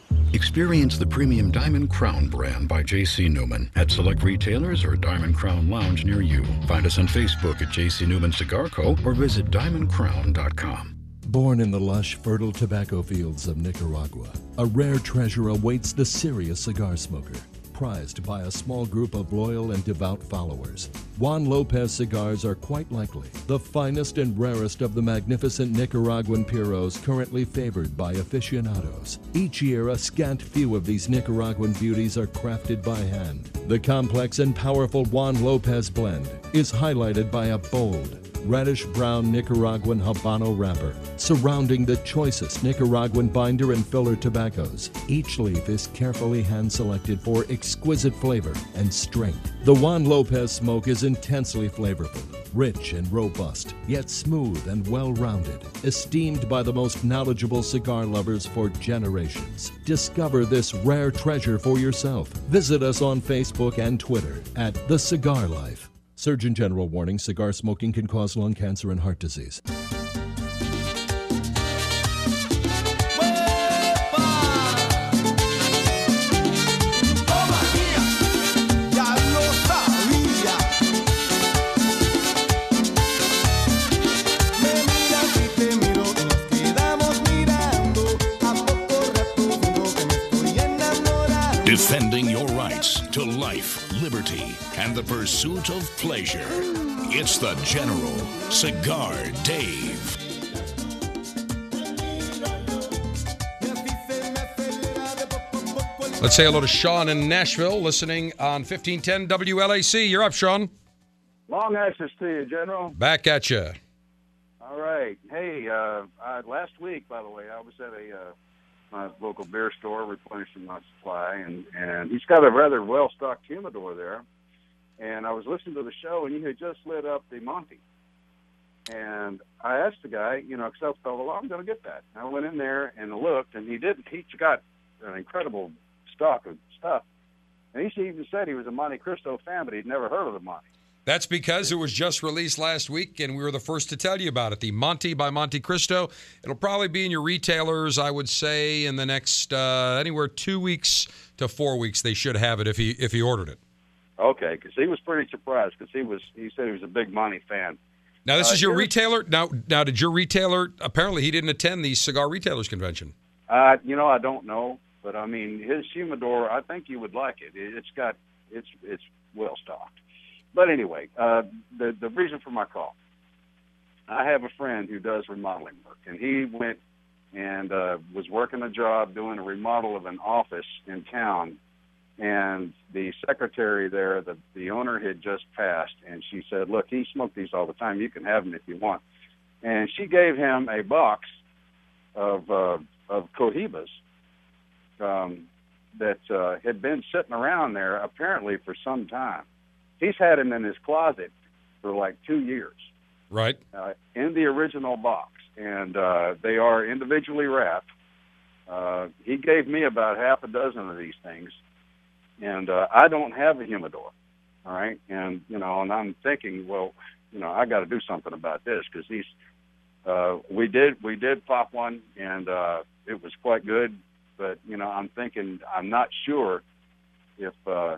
Experience the premium Diamond Crown brand by J.C. Newman at select retailers or Diamond Crown Lounge near you. Find us on Facebook at J.C. Newman Cigar Co. or visit diamondcrown.com. Born in the lush, fertile tobacco fields of Nicaragua, a rare treasure awaits the serious cigar smoker prized by a small group of loyal and devout followers. Juan Lopez cigars are quite likely the finest and rarest of the magnificent Nicaraguan puros currently favored by aficionados. Each year, a scant few of these Nicaraguan beauties are crafted by hand. The complex and powerful Juan Lopez blend is highlighted by a bold, reddish brown Nicaraguan Habano wrapper, surrounding the choicest Nicaraguan binder and filler tobaccos. Each leaf is carefully hand selected for exquisite flavor and strength. The Juan Lopez smoke is intensely flavorful, rich and robust, yet smooth and well rounded. Esteemed by the most knowledgeable cigar lovers for generations. Discover this rare treasure for yourself. Visit us on Facebook and Twitter at The Cigar Life. Surgeon General warning cigar smoking can cause lung cancer and heart disease. Defending your rights to life, liberty, and the pursuit of pleasure. It's the General Cigar Dave. Let's say hello to Sean in Nashville, listening on 1510 WLAC. You're up, Sean. Long access to you, General. Back at you. All right. Hey, uh, I, last week, by the way, I was at a uh, my local beer store replenishing my supply, and and he's got a rather well stocked humidor there. And I was listening to the show, and you had just lit up the Monty. And I asked the guy, you know, because I thought, well, I'm going to get that. And I went in there and looked, and he didn't. He got an incredible stock of stuff. And he even said he was a Montecristo fan, but he'd never heard of the Monte. That's because it was just released last week, and we were the first to tell you about it. The Monty by Montecristo. It'll probably be in your retailers, I would say, in the next uh, anywhere two weeks to four weeks. They should have it if he if he ordered it. Okay, because he was pretty surprised because he was he said he was a big Monty fan. Now this Uh, is your retailer. Now now did your retailer? Apparently he didn't attend the cigar retailers convention. Uh, you know, I don't know, but I mean, his humidor. I think you would like it. it it's got it's it's well stocked. But anyway, uh, the the reason for my call. I have a friend who does remodeling work, and he went and uh, was working a job doing a remodel of an office in town. And the secretary there, the the owner had just passed, and she said, "Look, he smoked these all the time. You can have them if you want." And she gave him a box of uh, of Cohibas um, that uh, had been sitting around there apparently for some time. He's had them in his closet for like two years Right. uh, in the original box, and uh, they are individually wrapped. Uh, he gave me about half a dozen of these things, and uh, I don't have a humidor. All right, and you know, and I'm thinking, well, you know, I got to do something about this because these. Uh, we did we did pop one, and uh, it was quite good. But you know, I'm thinking I'm not sure if uh,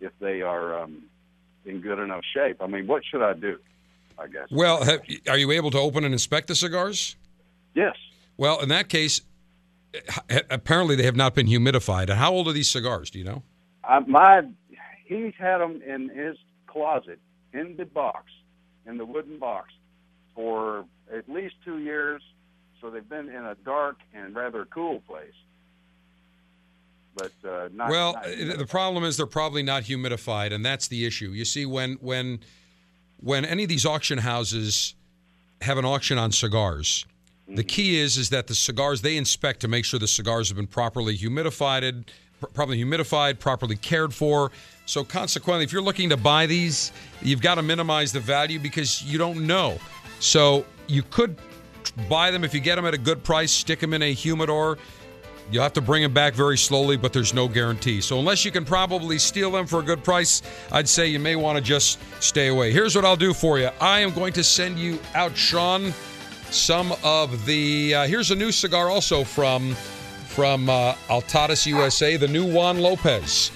if they are um, in good enough shape. I mean, what should I do? I guess. Well, have, are you able to open and inspect the cigars? Yes. Well, in that case, apparently they have not been humidified. And how old are these cigars? Do you know? I, my he's had them in his closet in the box, in the wooden box, for at least two years. So they've been in a dark and rather cool place. But uh, not well, not- uh, the problem is they're probably not humidified, and that's the issue. You see, when when when any of these auction houses have an auction on cigars, the key is is that the cigars they inspect to make sure the cigars have been properly humidified, pr- properly humidified, properly cared for. So consequently, if you're looking to buy these, you've got to minimize the value because you don't know. So you could buy them if you get them at a good price, stick them in a humidor. You'll have to bring them back very slowly, but there's no guarantee. So unless you can probably steal them for a good price, I'd say you may want to just stay away. Here's what I'll do for you. I am going to send you out, Sean, some of the. Uh, here's a new cigar also from from uh, Altadis USA, the new Juan Lopez.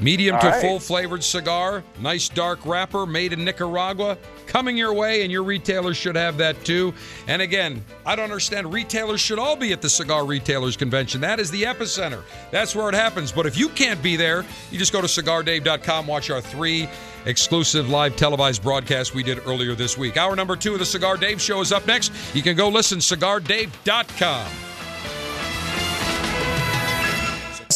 Medium All to right. full flavored cigar, nice dark wrapper, made in Nicaragua. Coming your way, and your retailers should have that too. And again, I don't understand. Retailers should all be at the Cigar Retailers Convention. That is the epicenter. That's where it happens. But if you can't be there, you just go to cigardave.com, watch our three exclusive live televised broadcasts we did earlier this week. Hour number two of the Cigar Dave Show is up next. You can go listen, cigardave.com.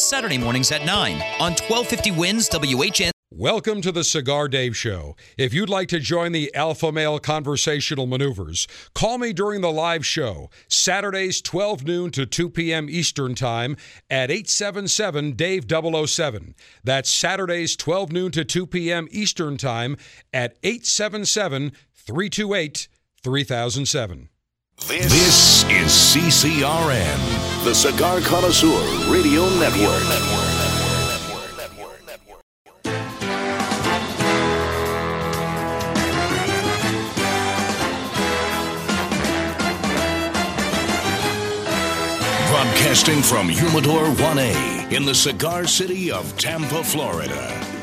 Saturday mornings at 9 on 1250 Wins WHN. Welcome to the Cigar Dave Show. If you'd like to join the Alpha Male Conversational Maneuvers, call me during the live show, Saturdays 12 noon to 2 p.m. Eastern Time at 877 Dave 007. That's Saturdays 12 noon to 2 p.m. Eastern Time at 877 328 3007. This is CCRN, the Cigar Connoisseur Radio Network. Broadcasting from Humidor 1A in the cigar city of Tampa, Florida.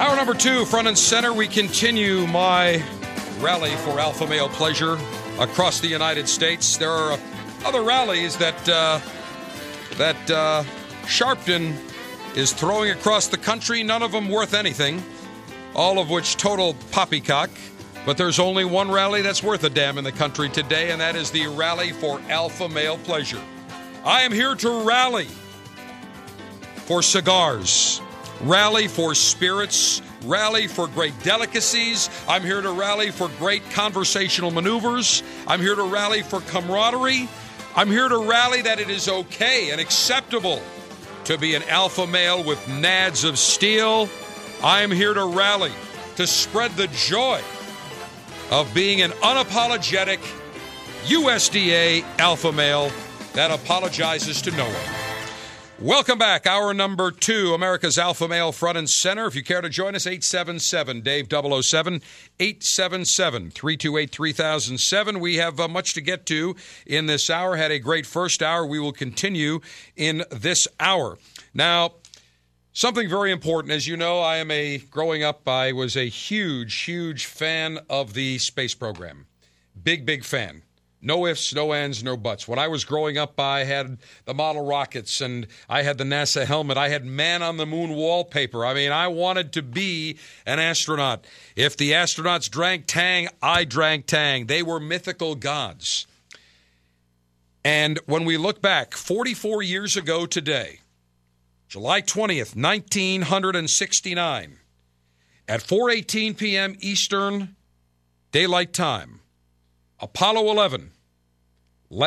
Hour number two, front and center. We continue my rally for alpha male pleasure across the United States. There are other rallies that uh, that uh, Sharpton is throwing across the country. None of them worth anything. All of which total poppycock. But there's only one rally that's worth a damn in the country today, and that is the Rally for Alpha Male Pleasure. I am here to rally for cigars, rally for spirits, rally for great delicacies. I'm here to rally for great conversational maneuvers. I'm here to rally for camaraderie. I'm here to rally that it is okay and acceptable to be an alpha male with nads of steel. I am here to rally to spread the joy of being an unapologetic USDA alpha male that apologizes to no one. Welcome back. Hour number two, America's Alpha Male Front and Center. If you care to join us, 877 Dave 007, 877 328 3007. We have uh, much to get to in this hour. Had a great first hour. We will continue in this hour. Now, Something very important. As you know, I am a, growing up, I was a huge, huge fan of the space program. Big, big fan. No ifs, no ands, no buts. When I was growing up, I had the model rockets and I had the NASA helmet. I had man on the moon wallpaper. I mean, I wanted to be an astronaut. If the astronauts drank Tang, I drank Tang. They were mythical gods. And when we look back 44 years ago today, July 20th, 1969, at 4:18 p.m. Eastern Daylight Time, Apollo 11,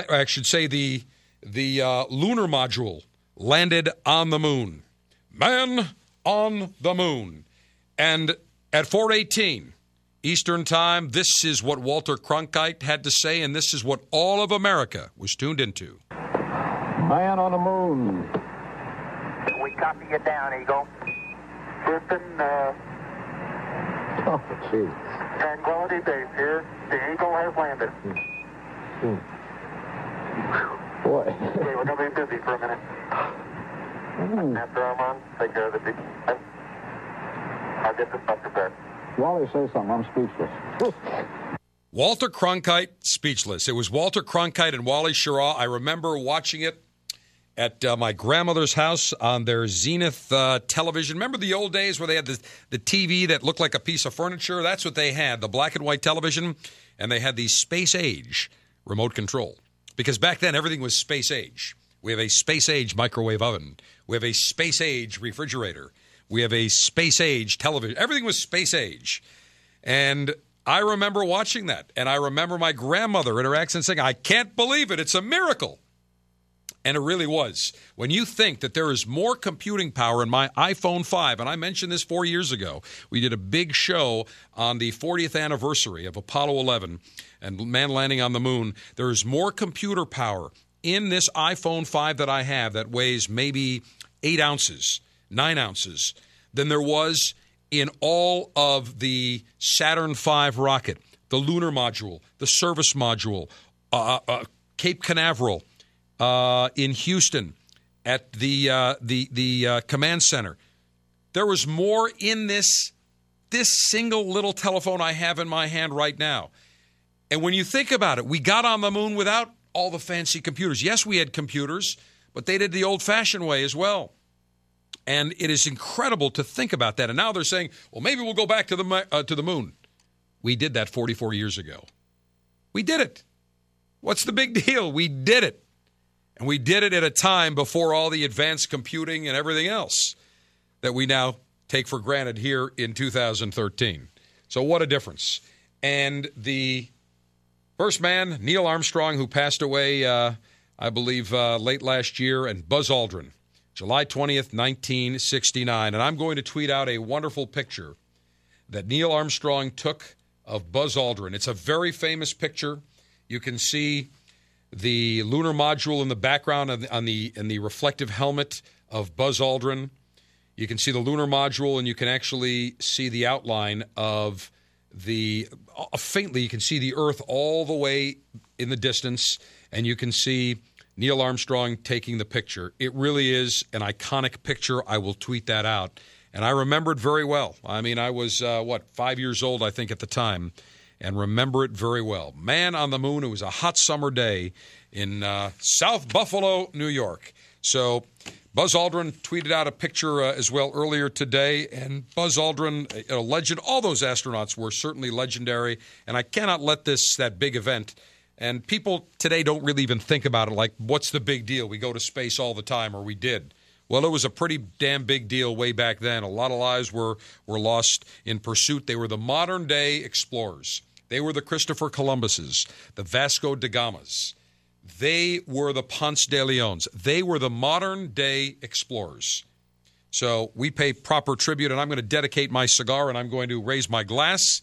I should say the the uh, lunar module landed on the moon. Man on the moon. And at 4:18 Eastern Time, this is what Walter Cronkite had to say and this is what all of America was tuned into. Man on the moon. We copy you down, Eagle. Houston, uh, Oh, jeez. Tranquility Base here. The Eagle has landed. Hmm. Boy. Okay, we're going to be busy for a minute. Hmm. After I'm on, take care of the deep. I'll get this stuff prepared. Wally, say something. I'm speechless. Walter Cronkite, speechless. It was Walter Cronkite and Wally Schirra. I remember watching it at uh, my grandmother's house on their Zenith uh, television. Remember the old days where they had the, the TV that looked like a piece of furniture? That's what they had, the black and white television. And they had the space age remote control. Because back then, everything was space age. We have a space age microwave oven. We have a space age refrigerator. We have a space age television. Everything was space age. And I remember watching that. And I remember my grandmother in her accent saying, I can't believe it. It's a miracle. And it really was. When you think that there is more computing power in my iPhone 5, and I mentioned this four years ago, we did a big show on the 40th anniversary of Apollo 11 and man landing on the moon. There is more computer power in this iPhone 5 that I have that weighs maybe eight ounces, nine ounces, than there was in all of the Saturn V rocket, the lunar module, the service module, uh, uh, Cape Canaveral uh, in Houston at the uh, the the uh, command center. There was more in this this single little telephone I have in my hand right now. And when you think about it, we got on the moon without all the fancy computers. Yes, we had computers, but they did the old fashioned way as well. And it is incredible to think about that. And now they're saying, well, maybe we'll go back to the, uh, to the moon. We did that 44 years ago. We did it. What's the big [LAUGHS] deal? We did it. And we did it at a time before all the advanced computing and everything else that we now take for granted here in 2013. So, what a difference. And the first man, Neil Armstrong, who passed away, uh, I believe, uh, late last year, and Buzz Aldrin, July 20th, 1969. And I'm going to tweet out a wonderful picture that Neil Armstrong took of Buzz Aldrin. It's a very famous picture. You can see the lunar module in the background on the, on the in the reflective helmet of Buzz Aldrin. You can see the lunar module, and you can actually see the outline of the uh, faintly. You can see the Earth all the way in the distance, and you can see Neil Armstrong taking the picture. It really is an iconic picture. I will tweet that out, and I remember it very well. I mean, I was uh, what five years old, I think, at the time, and remember it very well. Man on the Moon. It was a hot summer day in uh, South Buffalo, New York. So. Buzz Aldrin tweeted out a picture uh, as well earlier today, and Buzz Aldrin, a, a legend. All those astronauts were certainly legendary, and I cannot let this that big event. And people today don't really even think about it. Like, what's the big deal? We go to space all the time, or we did. Well, it was a pretty damn big deal way back then. A lot of lives were were lost in pursuit. They were the modern day explorers. They were the Christopher Columbuses, the Vasco da Gamas. They were the Ponce de Leons. They were the modern day explorers. So we pay proper tribute, and I'm going to dedicate my cigar and I'm going to raise my glass.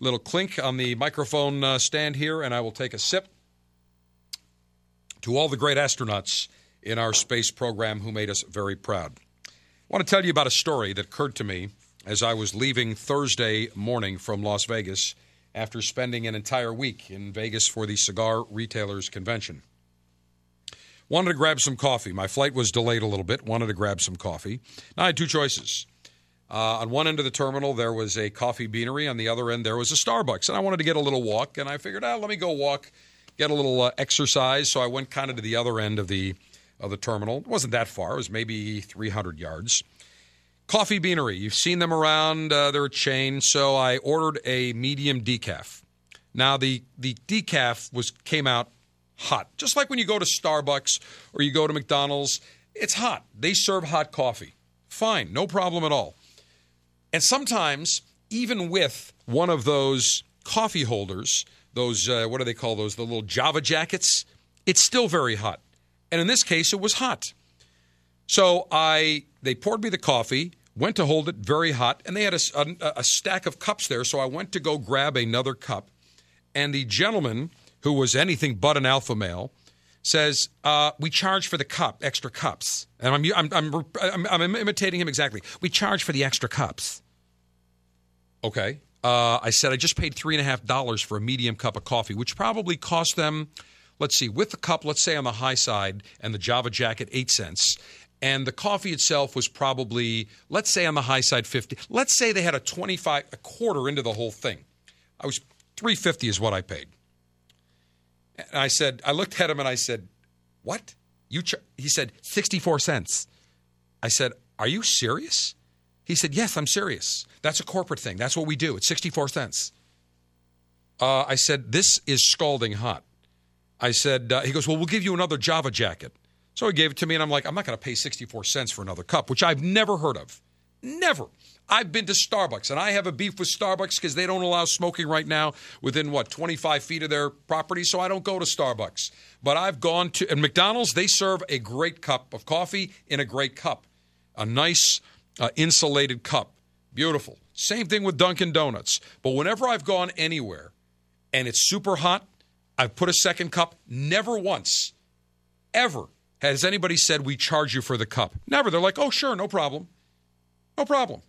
Little clink on the microphone uh, stand here, and I will take a sip to all the great astronauts in our space program who made us very proud. I want to tell you about a story that occurred to me as I was leaving Thursday morning from Las Vegas after spending an entire week in Vegas for the Cigar Retailers Convention. Wanted to grab some coffee. My flight was delayed a little bit. Wanted to grab some coffee. Now I had two choices. Uh, on one end of the terminal, there was a coffee beanery. On the other end, there was a Starbucks. And I wanted to get a little walk. And I figured, ah, let me go walk, get a little uh, exercise. So I went kind of to the other end of the of the terminal. It wasn't that far. It was maybe 300 yards. Coffee Beanery. You've seen them around. Uh, they're a chain. So I ordered a medium decaf. Now the the decaf was came out hot, just like when you go to Starbucks or you go to McDonald's. It's hot. They serve hot coffee. Fine, no problem at all. And sometimes, even with one of those coffee holders, those uh, what do they call those? The little Java jackets. It's still very hot. And in this case, it was hot. So I they poured me the coffee, went to hold it very hot, and they had a, a, a, stack of cups there. So I went to go grab another cup, and the gentleman who was anything but an alpha male says, uh, "We charge for the cup, extra cups." And I'm, I'm I'm I'm I'm imitating him exactly. We charge for the extra cups. Okay. Uh, I said I just paid three and a half dollars for a medium cup of coffee, which probably cost them let's see, with the cup, let's say on the high side, and the Java Jacket, eight cents. And the coffee itself was probably, let's say on the high side, 50. Let's say they had a 25, a quarter into the whole thing. I was 350 is what I paid. And I said, I looked at him and I said, What? You ch-? He said, 64 cents. I said, Are you serious? He said, Yes, I'm serious. That's a corporate thing. That's what we do. It's 64 cents. Uh, I said, This is scalding hot. I said, uh, he goes, well, we'll give you another Java jacket. So he gave it to me, and I'm like, I'm not going to pay 64 cents for another cup, which I've never heard of. Never. I've been to Starbucks, and I have a beef with Starbucks because they don't allow smoking right now within, what, 25 feet of their property, so I don't go to Starbucks. But I've gone to, and McDonald's, they serve a great cup of coffee in a great cup, a nice uh, insulated cup. Beautiful. Same thing with Dunkin' Donuts. But whenever I've gone anywhere and it's super hot, I've put a second cup. Never once, ever has anybody said we charge you for the cup. Never. They're like, oh, sure, no problem. No problem.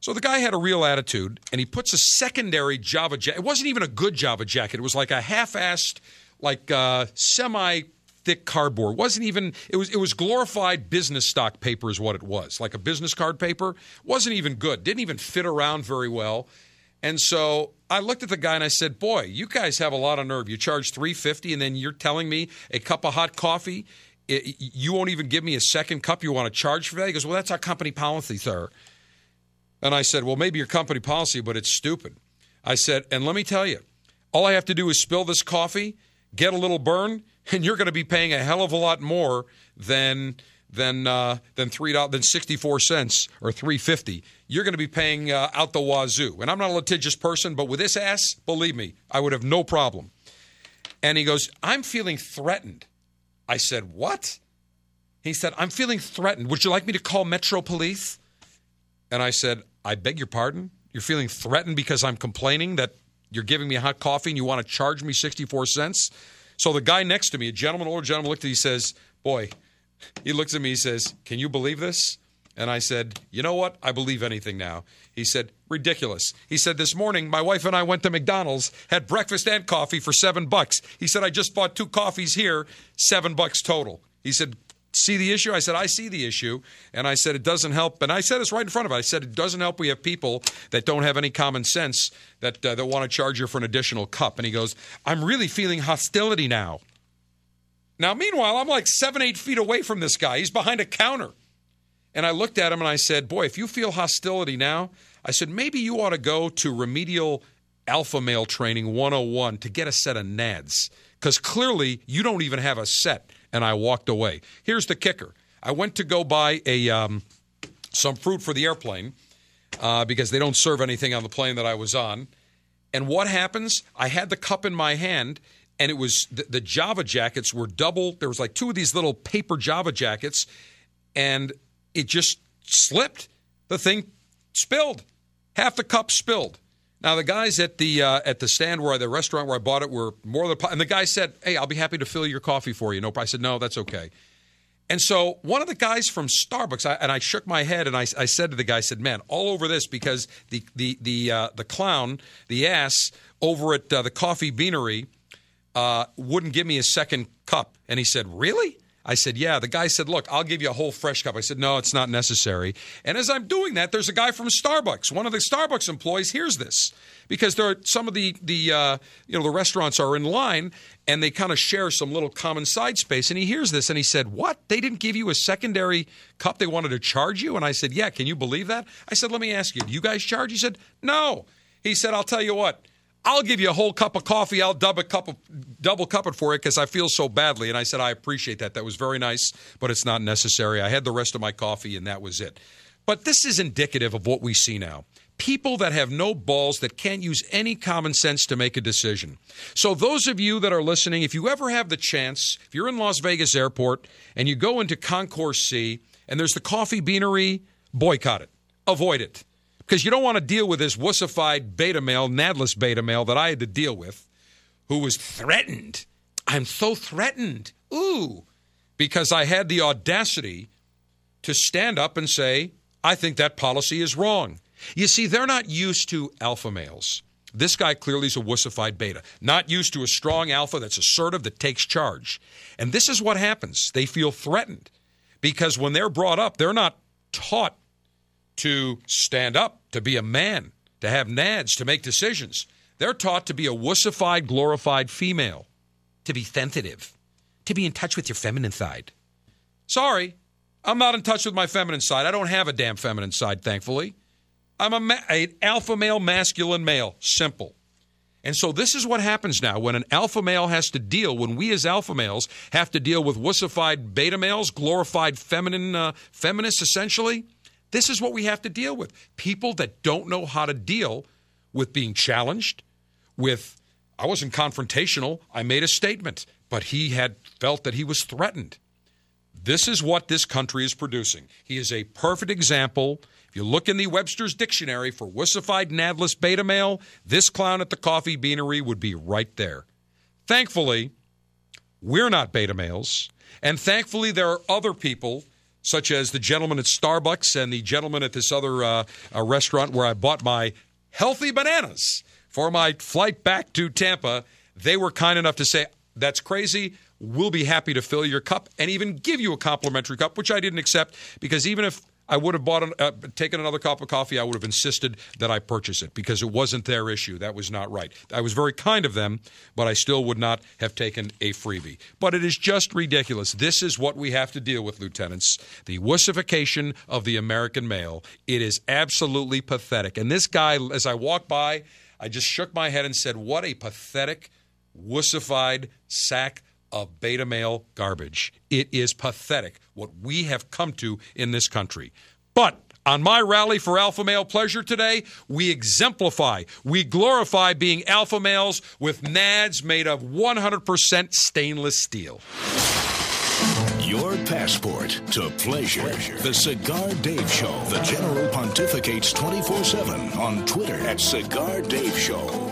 So the guy had a real attitude, and he puts a secondary Java jacket. It wasn't even a good Java jacket. It was like a half-assed, like uh, semi thick cardboard. It wasn't even it was it was glorified business stock paper is what it was, like a business card paper. wasn't even good. Didn't even fit around very well. And so I looked at the guy and I said, "Boy, you guys have a lot of nerve. You charge 350 and then you're telling me a cup of hot coffee, i you won't even give me a second cup. You want to charge for that?" He goes, "Well, that's our company policy, sir." And I said, "Well, maybe your company policy, but it's stupid." I said, "And let me tell you, all I have to do is spill this coffee, get a little burn, and you're going to be paying a hell of a lot more than than uh, than three than sixty four cents or three fifty. You're going to be paying uh, out the wazoo. And I'm not a litigious person, but with this ass, believe me, I would have no problem. And he goes, "I'm feeling threatened." I said, "What?" He said, "I'm feeling threatened. Would you like me to call Metro Police?" And I said, "I beg your pardon. You're feeling threatened because I'm complaining that you're giving me hot coffee and you want to charge me 64 cents?" So the guy next to me, a gentleman, older gentleman, looked at me. He says, "Boy," he looks at me. He says, "Can you believe this?" And I said, "You know what? I believe anything now." He said, "Ridiculous." He said, "This morning, my wife and I went to McDonald's, had breakfast and coffee for seven bucks." He said, "I just bought two coffees here, seven bucks total." He said, "See the issue?" I said, "I see the issue," and I said, "It doesn't help." And I said this right in front of it. I said, "It doesn't help. We have people that don't have any common sense that uh, that want to charge you for an additional cup." And he goes, "I'm really feeling hostility now." Now, meanwhile, I'm like seven, eight feet away from this guy. He's behind a counter. And I looked at him and I said, Boy, if you feel hostility now, I said, maybe you ought to go to remedial alpha male training 101 to get a set of nads. Because clearly you don't even have a set. And I walked away. Here's the kicker I went to go buy a um, some fruit for the airplane uh, because they don't serve anything on the plane that I was on. And what happens? I had the cup in my hand, and it was the, the Java jackets were double. There was like two of these little paper Java jackets, and it just slipped. The thing spilled. Half the cup spilled. Now the guys at the uh, at the stand where the restaurant where I bought it were more than and the guy said, "Hey, I'll be happy to fill your coffee for you." Nope. I said, "No, that's okay." And so one of the guys from Starbucks, I, and I shook my head and I, I, said to the guy, I said, "Man, all over this because the the the uh, the clown, the ass over at uh, the coffee beanery, uh, wouldn't give me a second cup." And he said, "Really?" I said, Yeah. The guy said, Look, I'll give you a whole fresh cup. I said, No, it's not necessary. And as I'm doing that, there's a guy from Starbucks. One of the Starbucks employees hears this because there are some of the, the uh, you know, the restaurants are in line and they kind of share some little common side space. And he hears this and he said, What? They didn't give you a secondary cup they wanted to charge you? And I said, Yeah. Can you believe that? I said, Let me ask you, do you guys charge? He said, No. He said, I'll tell you what. I'll give you a whole cup of coffee. I'll double cup of, double cup it for you because I feel so badly. And I said, I appreciate that. That was very nice, but it's not necessary. I had the rest of my coffee, and that was it. But this is indicative of what we see now. People that have no balls, that can't use any common sense to make a decision. So, those of you that are listening, if you ever have the chance, if you're in Las Vegas Airport and you go into Concourse C and there's the coffee beanery, boycott it, avoid it because you don't want to deal with this wussified beta male, nadless beta male that I had to deal with, who was threatened. I'm so threatened. Ooh, because I had the audacity to stand up and say, I think that policy is wrong. You see, they're not used to alpha males. This guy clearly is a wussified beta, not used to a strong alpha that's assertive, that takes charge. And this is what happens. They feel threatened because when they're brought up, they're not taught to stand up, to be a man, to have nads, to make decisions. They're taught to be a wussified, glorified female, to be sensitive, to be in touch with your feminine side. Sorry, I'm not in touch with my feminine side. I don't have a damn feminine side, thankfully. I'm a ma- an alpha male, masculine male. Simple. And so this is what happens now when an alpha male has to deal, when we as alpha males have to deal with wussified beta males, glorified feminine uh, feminists, essentially. This is what we have to deal with. People that don't know how to deal with being challenged, with, I wasn't confrontational, I made a statement, but he had felt that he was threatened. This is what this country is producing. He is a perfect example. If you look in the Webster's Dictionary for wussified nadless beta male, this clown at the coffee beanery would be right there. Thankfully, we're not beta males, and thankfully, there are other people such as the gentleman at Starbucks and the gentleman at this other uh, uh, restaurant where I bought my healthy bananas for my flight back to Tampa. They were kind enough to say, That's crazy. we'll be happy to fill your cup and even give you a complimentary cup, which I didn't accept because even if I would have bought an, uh, taken another cup of coffee. I would have insisted that I purchase it because it wasn't their issue. That was not right. I was very kind of them, but I still would not have taken a freebie. But it is just ridiculous. This is what we have to deal with, lieutenants. The wussification of the American male. It is absolutely pathetic. And this guy, as I walked by, I just shook my head and said, "What a pathetic, wussified sack." of beta male garbage. It is pathetic what we have come to in this country. But on my rally for alpha male pleasure today, we exemplify, we glorify being alpha males with nads made of 100% stainless steel. Your passport to pleasure. The Cigar Dave Show. The General pontificates 24 7 on Twitter at Cigar Dave Show.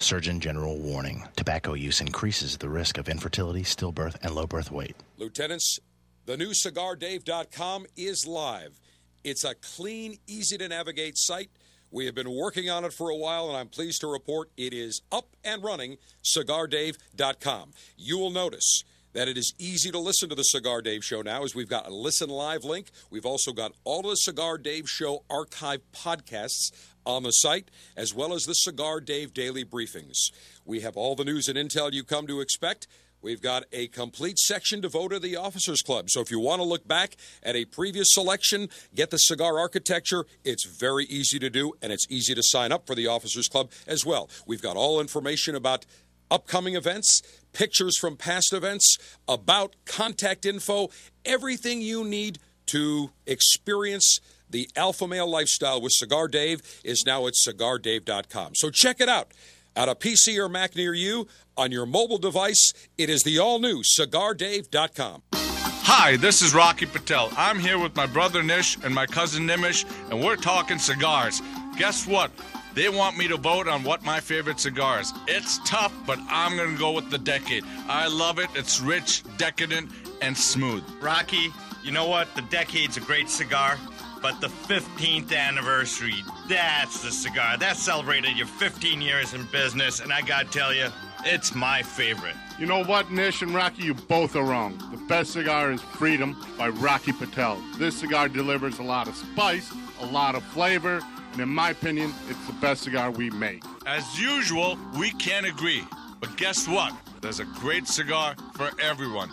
Surgeon General warning tobacco use increases the risk of infertility, stillbirth, and low birth weight. Lieutenants, the new CigarDave.com is live. It's a clean, easy to navigate site. We have been working on it for a while, and I'm pleased to report it is up and running. CigarDave.com. You will notice that it is easy to listen to the Cigar Dave Show now, as we've got a listen live link. We've also got all of the Cigar Dave Show archive podcasts on the site, as well as the Cigar Dave daily briefings. We have all the news and intel you come to expect. We've got a complete section devoted to the Officers Club. So if you want to look back at a previous selection, get the cigar architecture, it's very easy to do, and it's easy to sign up for the Officers Club as well. We've got all information about upcoming events, pictures from past events, about contact info, everything you need to experience the alpha male lifestyle with Cigar Dave is now at cigardave.com. So check it out. At a PC or Mac near you, on your mobile device, it is the all new cigardave.com. Hi, this is Rocky Patel. I'm here with my brother Nish and my cousin Nimish, and we're talking cigars. Guess what? They want me to vote on what my favorite cigar is. It's tough, but I'm gonna go with the Decade. I love it. It's rich, decadent, and smooth. Rocky, you know what? The Decade's a great cigar, but the 15th anniversary, that's the cigar. That celebrated your 15 years in business, and I gotta tell you, it's my favorite. You know what, Nish and Rocky, you both are wrong. The best cigar is Freedom by Rocky Patel. This cigar delivers a lot of spice, a lot of flavor, and in my opinion, it's the best cigar we make. As usual, we can't agree. But guess what? There's a great cigar for everyone.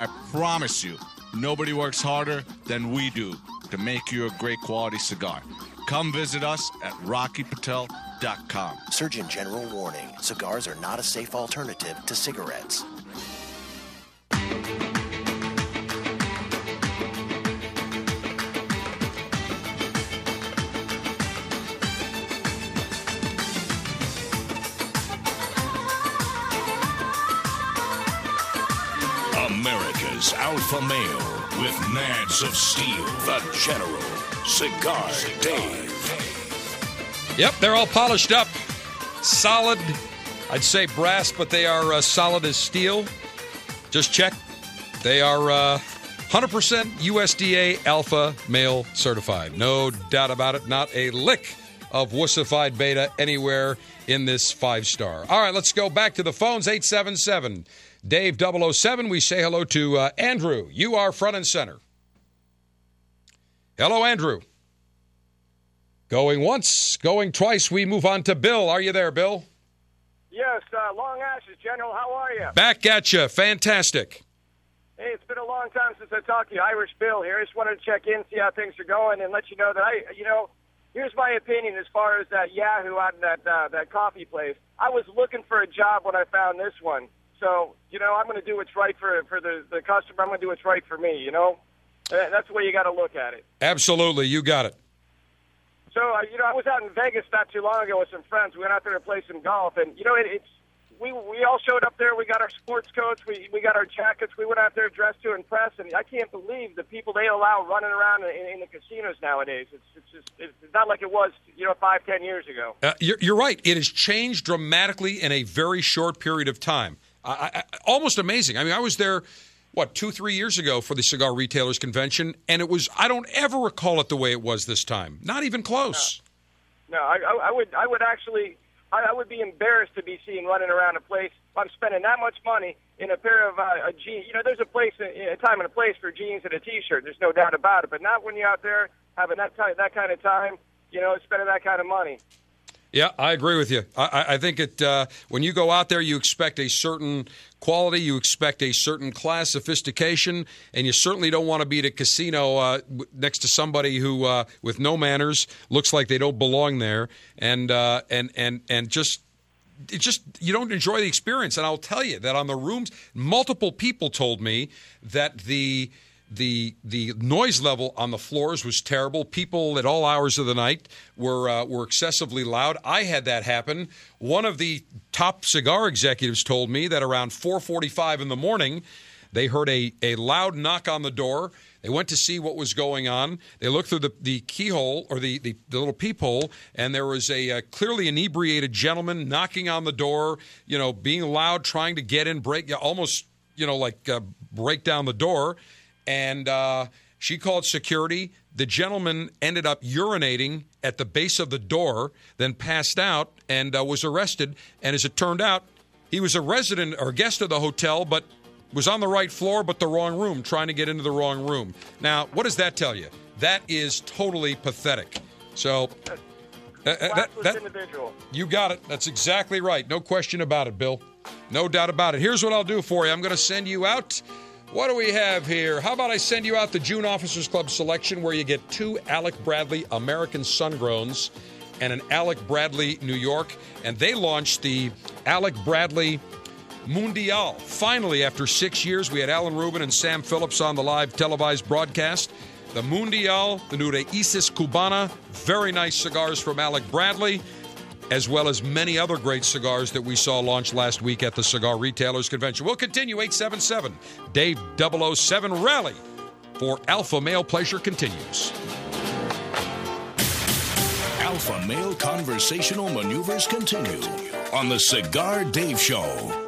I promise you, nobody works harder than we do to make you a great quality cigar. Come visit us at rockypatel.com. Surgeon General warning cigars are not a safe alternative to cigarettes. America's Alpha Male with nads of steel. The General Cigar Dave. Yep, they're all polished up, solid. I'd say brass, but they are uh, solid as steel. Just check. They are uh, 100% USDA Alpha Male certified. No doubt about it. Not a lick of wussified beta anywhere in this five star. All right, let's go back to the phones. 877 Dave 007. We say hello to uh, Andrew. You are front and center. Hello, Andrew. Going once, going twice. We move on to Bill. Are you there, Bill? Yes, uh, Long Ashes, General. How are you? Back at you. Fantastic. Hey, it's been a long time since I talked to you. Irish Bill here. I Just wanted to check in, see how things are going, and let you know that I, you know, here's my opinion as far as that Yahoo out in that uh, that coffee place. I was looking for a job when I found this one. So, you know, I'm going to do what's right for for the the customer. I'm going to do what's right for me. You know, that's the way you got to look at it. Absolutely. You got it. So, uh, you know, I was out in Vegas not too long ago with some friends. We went out there to play some golf, and you know, it, it's we we all showed up there. We got our sports coats, we we got our jackets. We went out there dressed to impress, and I can't believe the people they allow running around in, in the casinos nowadays. It's it's just it's not like it was, you know, five ten years ago. Uh, you're, you're right. It has changed dramatically in a very short period of time. I, I, almost amazing. I mean, I was there, what, two, three years ago for the Cigar Retailers Convention, and it was, I don't ever recall it the way it was this time. Not even close. No, I, I, I would I would actually I, would be embarrassed to be seen running around a place. I'm spending that much money in a pair of uh, a jeans. You know, there's a place, a time and a place for jeans and a t-shirt. There's no doubt about it. But not when you're out there having that time, that kind of time. You know, spending that kind of money. Yeah, I agree with you. I, I- think it uh, when you go out there, you expect a certain quality, you expect a certain class, sophistication, and you certainly don't want to be at a casino uh, next to somebody who, uh, with no manners, looks like they don't belong there, and uh, and and and just. It just you don't enjoy the experience, and I'll tell you that on the rooms, multiple people told me that the the the noise level on the floors was terrible. People at all hours of the night were uh, were excessively loud. I had that happen. One of the top cigar executives told me that around 4:45 in the morning, they heard a a loud knock on the door. They went to see what was going on. They looked through the, the keyhole or the, the, the little peephole, and there was a uh, clearly inebriated gentleman knocking on the door, you know, being loud, trying to get in, break, almost, you know, like uh, break down the door and uh, she called security. The gentleman ended up urinating at the base of the door, then passed out and uh, was arrested. And as it turned out, he was a resident or guest of the hotel, but was on the right floor, but the wrong room, trying to get into the wrong room. Now, what does that tell you? That is totally pathetic. So, uh, that- that- that- individual. you got it. That's exactly right. No question about it, Bill. No doubt about it. Here's what I'll do for you I'm going to send you out. What do we have here? How about I send you out the June Officers Club selection where you get two Alec Bradley American Sungrowns and an Alec Bradley New York. And they launched the Alec Bradley Mundial. Finally, after six years, we had Alan Rubin and Sam Phillips on the live televised broadcast. The Mundial, the new Isis Cubana, very nice cigars from Alec Bradley, as well as many other great cigars that we saw launch last week at the Cigar Retailers Convention. We'll continue 877 Dave 007 Rally for Alpha Male Pleasure continues. Alpha male conversational maneuvers continue on the Cigar Dave Show.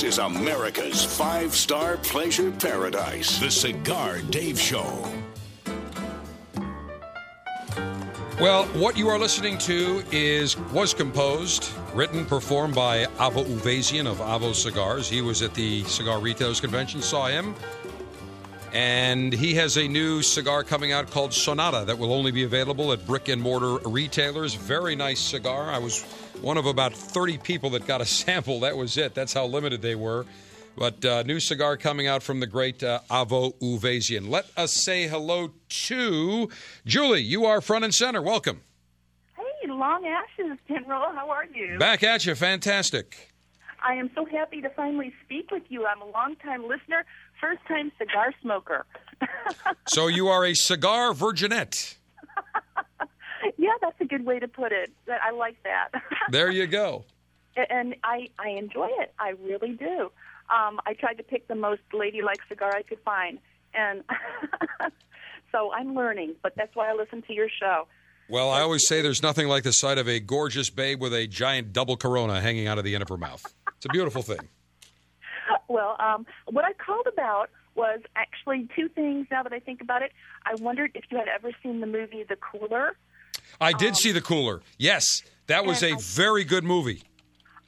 This is America's five star pleasure paradise. The Cigar Dave Show. Well, what you are listening to is was composed, written, performed by Avo Uvezian of Avo Cigars. He was at the Cigar Retailers Convention, saw him. And he has a new cigar coming out called Sonata that will only be available at brick and mortar retailers. Very nice cigar. I was one of about 30 people that got a [LAUGHS] sample. That was it. That's how limited they were. But uh, new cigar coming out from the great uh, Avo Uvezian. Let us say hello to Julie. You are front and center. Welcome. Hey, Long Ashes, General. How are you? Back at you. Fantastic. I am so happy to finally speak with you. I'm a longtime listener, first time cigar smoker. [LAUGHS] So you are a cigar virginette. [LAUGHS] yeah, that's a good way to put it. I like that. [LAUGHS] There you go. and I I enjoy it. I really do. Um, I tried to pick the most ladylike cigar I could find, and so I'm learning. But that's why I listen to your show. Well, I always say there's nothing like the sight of a gorgeous babe with a giant double corona hanging out of the end of her mouth. It's a beautiful thing. [LAUGHS] Well, um, what I called about was actually two things. Now that I think about it, I wondered if you had ever seen the movie The Cooler. I did see the cooler. Yes, that was a very good movie.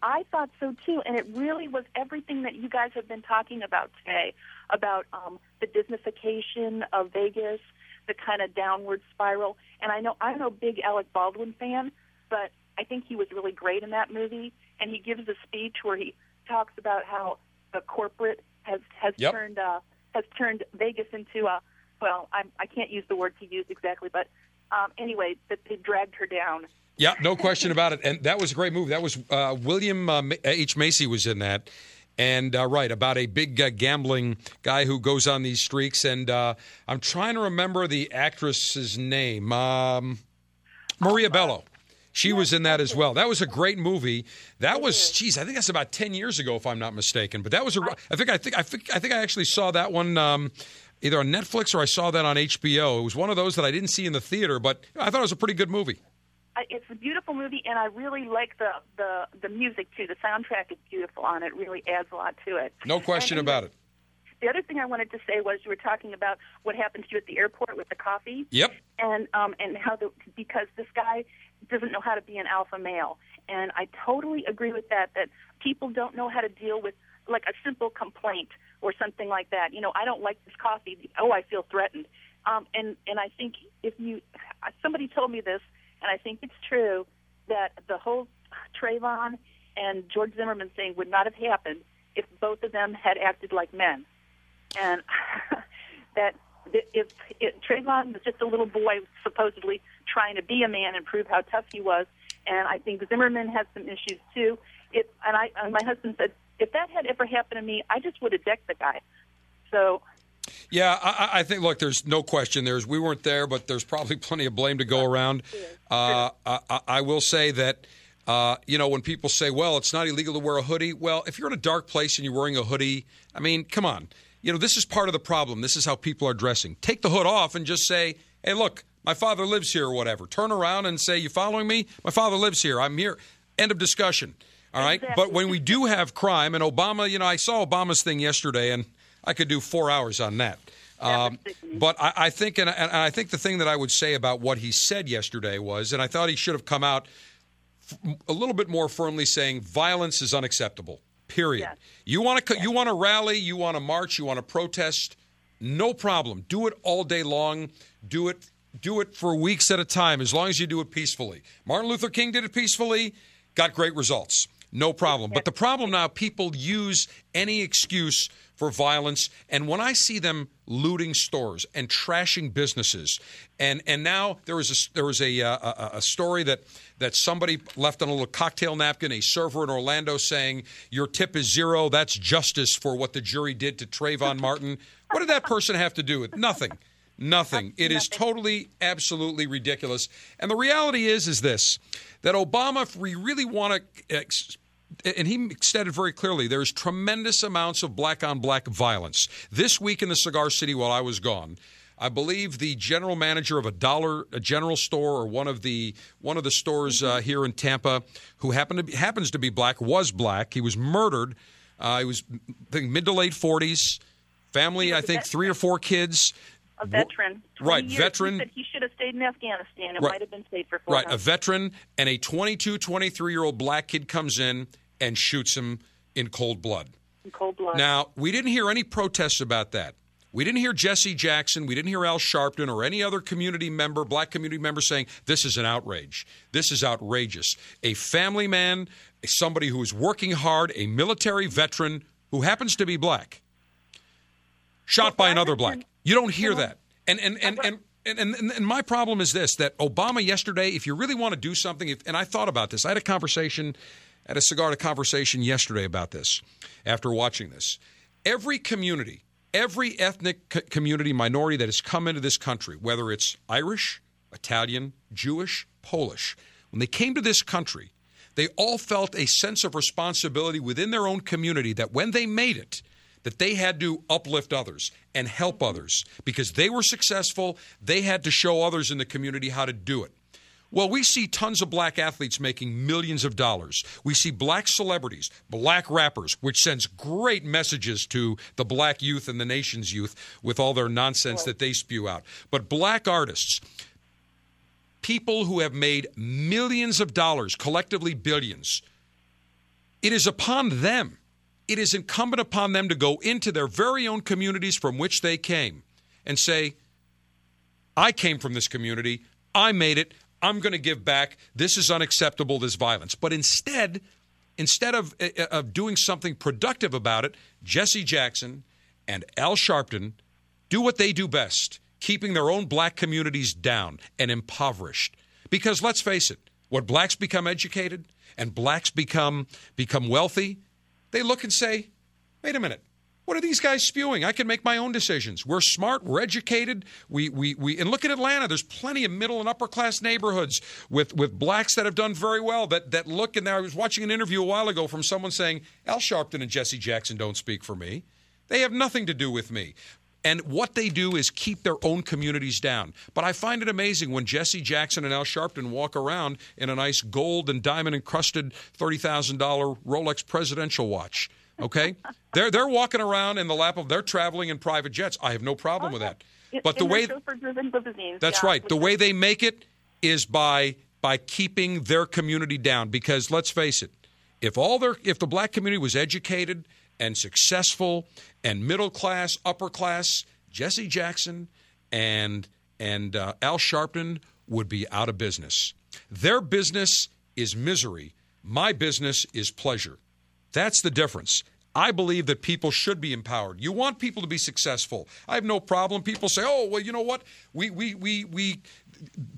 I thought so too, and it really was everything that you guys have been talking about today about um, the Disneyfication of Vegas, the kind of downward spiral. And I know I'm no big Alec Baldwin fan, but I think he was really great in that movie. And he gives a speech where he talks about how the corporate has has Yep. turned uh, has turned Vegas into a well, I'm, I can't use the word he used exactly, but um, anyway, that they dragged her down. Yeah, no question about it. And that was a great move. That was uh, William uh, H. Macy was in that. And uh, right about a big uh, gambling guy who goes on these streaks. And uh, I'm trying to remember the actress's name, um, Maria Bello. She was in that as well. That was a great movie. That was, geez, I think that's about ten years ago, if I'm not mistaken. But that was a, I think, I think, I think, I think I actually saw that one um, either on Netflix or I saw that on HBO. It was one of those that I didn't see in the theater, but I thought it was a pretty good movie. It's a beautiful movie, and I really like the the the music too. The soundtrack is beautiful on it; really adds a lot to it. No question And about it. The other thing I wanted to say was you were talking about what happened to you at the airport with the coffee, Yep. and um and how the because this guy doesn't know how to be an alpha male, and I totally agree with that. That people don't know how to deal with like a simple complaint or something like that. You know, I don't like this coffee. Oh, I feel threatened. Um, and and I think if you somebody told me this, and I think it's true that the whole Trayvon and George Zimmerman thing would not have happened if both of them had acted like men, and [LAUGHS] that if, if Trayvon was just a little boy supposedly trying to be a man and prove how tough he was, and I think Zimmerman has some issues too. It, and I and my husband said if that had ever happened to me, I just would have decked the guy. So Yeah, I, I- I think. Look, there's no question. There's we weren't there, but there's probably [LAUGHS] plenty of blame to go around. Uh, I, I- I will say that. Uh, you know, when people say, "Well, it's not illegal to wear a hoodie," well, if you're in a dark place and you're wearing a hoodie, I mean, come on. You know, this is part of the problem. This is how people are dressing. Take the hood off and just say, "Hey, look, my father lives here," or whatever. Turn around and say, "You following me? My father lives here. I'm here." End of discussion. All right. But when we do have crime, and Obama, you know, I saw Obama's thing yesterday, and I could do four hours on that. Um, but I, I think, and, and I think the thing that I would say about what he said yesterday was, and I thought he should have come out f- a little bit more firmly saying violence is unacceptable. Period. You want to you want to rally, you want to march, you want to protest, no problem. Do it all day long. Do it do it for weeks at a time as long as you do it peacefully. Martin Luther King did it peacefully, got great results. No problem. But the problem now people use any excuse for violence. And when I see them looting stores and trashing businesses and and now there is a there was a uh, a, a story that that somebody left on a little cocktail napkin a server in Orlando saying your tip is zero. That's justice for what the jury did to Trayvon Martin. What did that person have to do with? Nothing. Nothing. It is totally absolutely ridiculous. And the reality is is this that Obama if we really want to ex- and he stated very clearly there's tremendous amounts of black on black violence. This week in the Cigar City while I was gone, I believe the general manager of a dollar a general store or one of the one of the stores uh, here in Tampa, who happened to be, happens to be black, was black. He was murdered. Uh, he was I think mid to late forties. Family, I think three or four kids. A veteran. Right, veteran. He said he should have stayed in Afghanistan. It Right. might have been safer for Right, him. a veteran and a 22, 23 year old black kid comes in and shoots him in cold blood. in cold blood. Now, we didn't hear any protests about that. We didn't hear Jesse Jackson. We didn't hear Al Sharpton or any other community member, black community member, saying this is an outrage. This is outrageous. A family man, somebody who is working hard, a military veteran who happens to be black, shot by another black. You don't hear that. And and and and. And, and, and my problem is this that Obama yesterday, if you really want to do something, if, and I thought about this, I had a conversation, had a cigar to conversation yesterday about this after watching this. Every community, every ethnic community minority that has come into this country, whether it's Irish, Italian, Jewish, Polish, when they came to this country, they all felt a sense of responsibility within their own community that when they made it, that they had to uplift others and help others because they were successful. They had to show others in the community how to do it. Well, we see tons of black athletes making millions of dollars. We see black celebrities, black rappers, which sends great messages to the black youth and the nation's youth with all their nonsense that they spew out. But black artists, people who have made millions of dollars, collectively billions, it is upon them, it is incumbent upon them to go into their very own communities from which they came and say, I came from this community. I made it. I'm going to give back. This is unacceptable, this violence. But instead, instead of, uh, of doing something productive about it, Jesse Jackson and Al Sharpton do what they do best, keeping their own black communities down and impoverished. Because let's face it, when blacks become educated and blacks become become wealthy, they look and say, "Wait a minute. What are these guys spewing? I can make my own decisions. We're smart, we're educated. We we we and look at Atlanta. There's plenty of middle and upper class neighborhoods with with blacks that have done very well that that look and there I was watching an interview a while ago from someone saying, "Al Sharpton and Jesse Jackson don't speak for me. They have nothing to do with me." And what they do is keep their own communities down. But I find it amazing when Jesse Jackson and Al Sharpton walk around in a nice gold and diamond encrusted $30,000 Rolex presidential watch. Okay? they're, they're walking around in the lap of, they're traveling in private jets. I have no problem with that. But the way, that's yeah. right. The way they make it is by by keeping their community down. Because let's face it, if all their if the black community was educated and successful and middle class, upper class, Jesse Jackson and and uh, Al Sharpton would be out of business. Their business is misery. My business is pleasure. That's the difference. I believe that people should be empowered. You want people to be successful. I have no problem. People say, "Oh, well, you know what? We we we we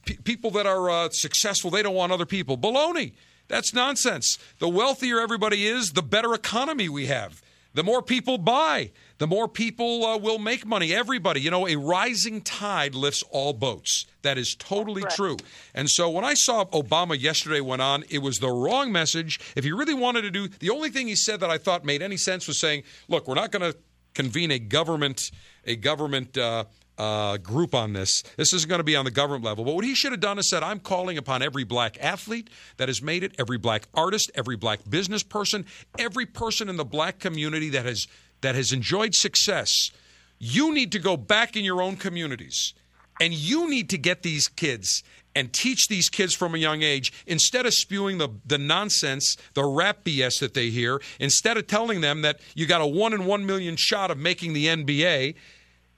p- people that are uh, successful, they don't want other people." Baloney. That's nonsense. The wealthier everybody is, the better economy we have. The more people buy, the more people uh, will make money. Everybody, you know, a rising tide lifts all boats. That is totally true. And so when I saw Obama yesterday went on, it was the wrong message. If he really wanted to do, the only thing he said that I thought made any sense was saying, "Look, we're not going to convene a government a government uh, uh, group on this. This isn't going to be on the government level. But what he should have done is said, I'm calling upon every black athlete that has made it, every black artist, every black business person, every person in the black community that has that has enjoyed success. You need to go back in your own communities and you need to get these kids and teach these kids from a young age instead of spewing the, the nonsense, the rap BS that they hear, instead of telling them that you got a one in one million shot of making the NBA,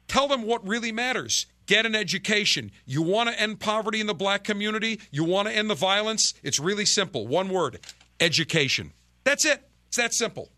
tell them what really matters. Get an education. You want to end poverty in the black community? You want to end the violence? It's really simple. One word education. That's it. It's that simple.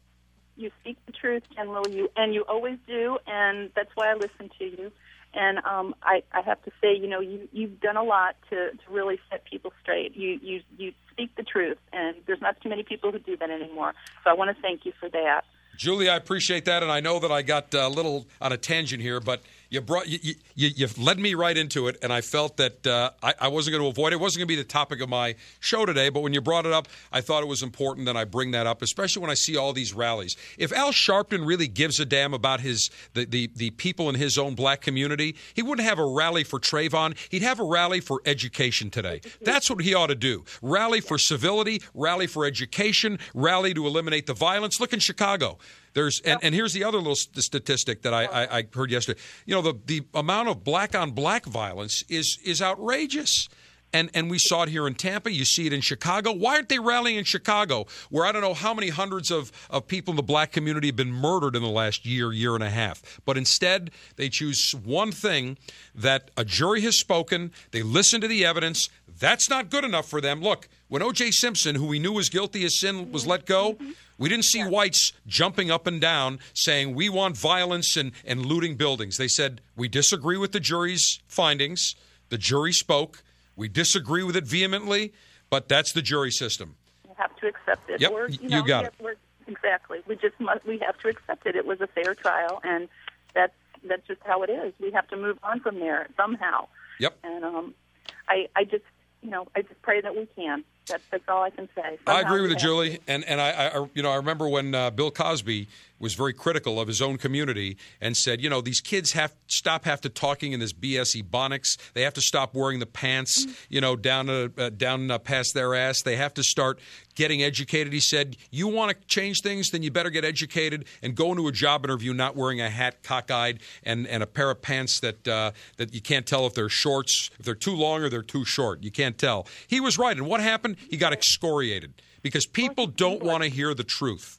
You speak the truth, General. You and you always do, and that's why I listen to you. And um, I, I have to say, you know, you you've done a lot to, to really set people straight. You you you speak the truth, and there's not too many people who do that anymore. So I want to thank you for that. Julie, I appreciate that, and I know that I got a little on a tangent here, but You brought you, you, you led me right into it, and I felt that uh, I, I wasn't going to avoid it. It wasn't going to be the topic of my show today, but when you brought it up, I thought it was important that I bring that up, especially when I see all these rallies. If Al Sharpton really gives a damn about his the, the, the people in his own black community, he wouldn't have a rally for Trayvon. He'd have a rally for education today. That's what he ought to do. Rally for civility, rally for education, rally to eliminate the violence. Look in Chicago. There's and, and here's the other little st- statistic that I, I, I heard yesterday. You know, the the amount of black on black violence is is outrageous. And and we saw it here in Tampa. You see it in Chicago. Why aren't they rallying in Chicago, where I don't know how many hundreds of, of people in the black community have been murdered in the last year, year and a half? But instead, they choose one thing that a jury has spoken. They listen to the evidence. That's not good enough for them. Look, when O.J. Simpson, who we knew was guilty of sin, was let go, we didn't see whites jumping up and down saying we want violence and, and looting buildings. They said we disagree with the jury's findings. The jury spoke. We disagree with it vehemently, but that's the jury system. We have to accept it. Yep, you know, got we it. exactly. We just must. We have to accept it. It was a fair trial, and that's that's just how it is. We have to move on from there somehow. Yep. And um, I I just you know I just pray that we can. That's that's all I can say. I agree with you, Julie, and and I, I you know I remember when uh, Bill Cosby was very critical of his own community and said, you know, these kids have stop have to talking in this BS ebonics. They have to stop wearing the pants, you know, down uh, uh, down uh, past their ass. They have to start getting educated. He said, you want to change things, then you better get educated and go into a job interview not wearing a hat, cockeyed, and and a pair of pants that uh, that you can't tell if they're shorts, if they're too long or they're too short. You can't tell. He was right, and what happened? He got excoriated because people don't want to hear the truth.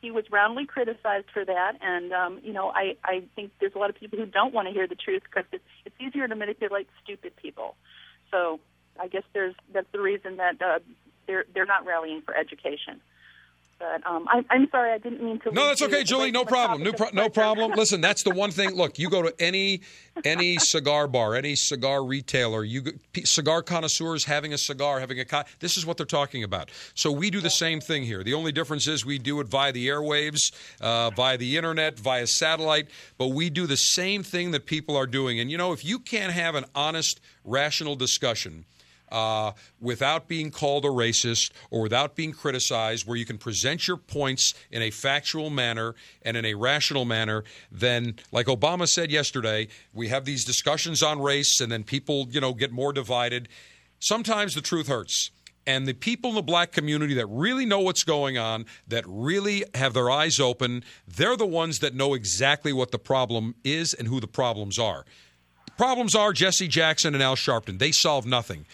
he was roundly criticized for that, and um, you know, I I think there's a lot of people who don't want to hear the truth because it's it's easier to manipulate stupid people. So I guess there's that's the reason that uh, they're they're not rallying for education. But um, I, I'm sorry, I didn't mean to. No, that's okay, Julie. No problem. No, pro- no problem. [LAUGHS] Listen, that's the one thing. Look, you go to any any cigar bar, any cigar retailer, you go- cigar connoisseurs having a cigar, having a co- this is what they're talking about. So we do the same thing here. The only difference is we do it via the airwaves, uh, via the internet, via satellite, but we do the same thing that people are doing. And you know, if you can't have an honest, rational discussion uh, without being called a racist or without being criticized, where you can present your points in a factual manner and in a rational manner, then, like Obama said yesterday, we have these discussions on race and then people, you know, get more divided. Sometimes the truth hurts. And the people in the black community that really know what's going on, that really have their eyes open, they're the ones that know exactly what the problem is and who the problems are. Problems are Jesse Jackson and Al Sharpton. They solve nothing.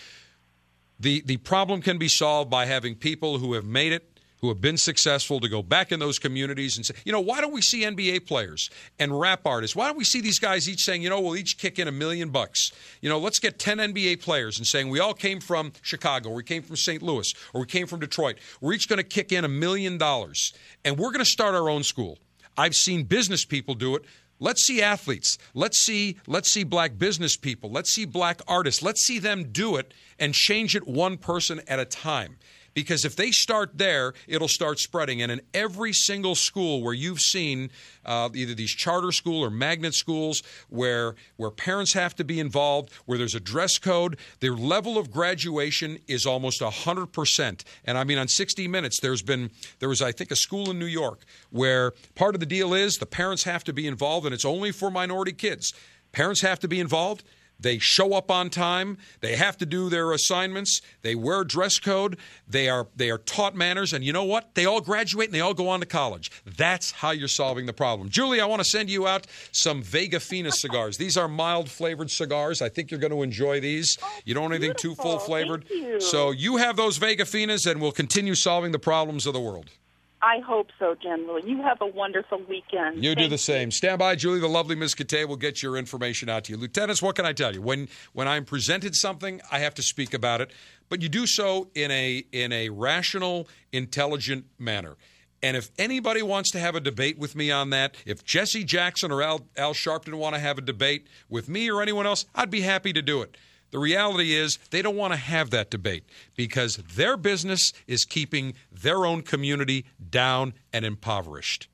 The the problem can be solved by having people who have made it, who have been successful to go back in those communities and say, you know, why don't we see NBA players and rap artists? Why don't we see these guys each saying, you know, we'll each kick in a million bucks. You know, let's get 10 NBA players and saying we all came from Chicago, or we came from St. Louis, or we came from Detroit. We're each going to kick in a million dollars and we're going to start our own school. I've seen business people do it. Let's see athletes. Let's see let's see black business people. Let's see black artists. Let's see them do it and change it one person at a time. Because if they start there, it'll start spreading. And in every single school where you've seen uh, either these charter school or magnet schools where where parents have to be involved, where there's a dress code, their level of graduation is almost hundred percent. And I mean, on 60 Minutes, there's been there was I think a school in New York where part of the deal is the parents have to be involved, and it's only for minority kids. Parents have to be involved. They show up on time. They have to do their assignments. They wear dress code. They are they are taught manners, and you know what? They all graduate and they all go on to college. That's how you're solving the problem. Julie, I want to send you out some Vega Fina cigars. These are mild flavored cigars. I think you're going to enjoy these. Oh, you don't want anything too full flavored. you. So you have those Vega Finas, and we'll continue solving the problems of the world. I hope so, General. You have a wonderful weekend. You do the same. Stand by, Julie. The lovely Miss Kate will get your information out to you. Lieutenants, what can I tell you? When when I'm presented something, I have to speak about it, but you do so in a in a rational, intelligent manner. And if anybody wants to have a debate with me on that, if Jesse Jackson or Al, Al Sharpton want to have a debate with me or anyone else, I'd be happy to do it. The reality is they don't want to have that debate because their business is keeping their own community down and impoverished.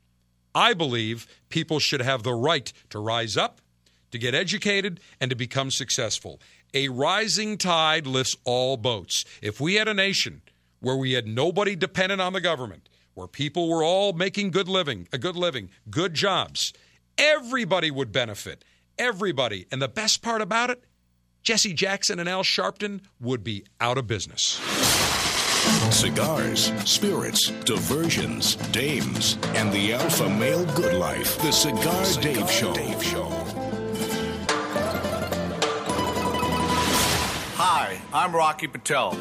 I believe people should have the right to rise up, to get educated, and to become successful. A rising tide lifts all boats. If we had a nation where we had nobody dependent on the government, where people were all making good living, a good living, good jobs, everybody would benefit. Everybody. And the best part about it, Jesse Jackson and Al Sharpton would be out of business. Cigars, spirits, diversions, dames, and the alpha male good life. The Cigar, Dave Show. Hi, I'm Rocky Patel,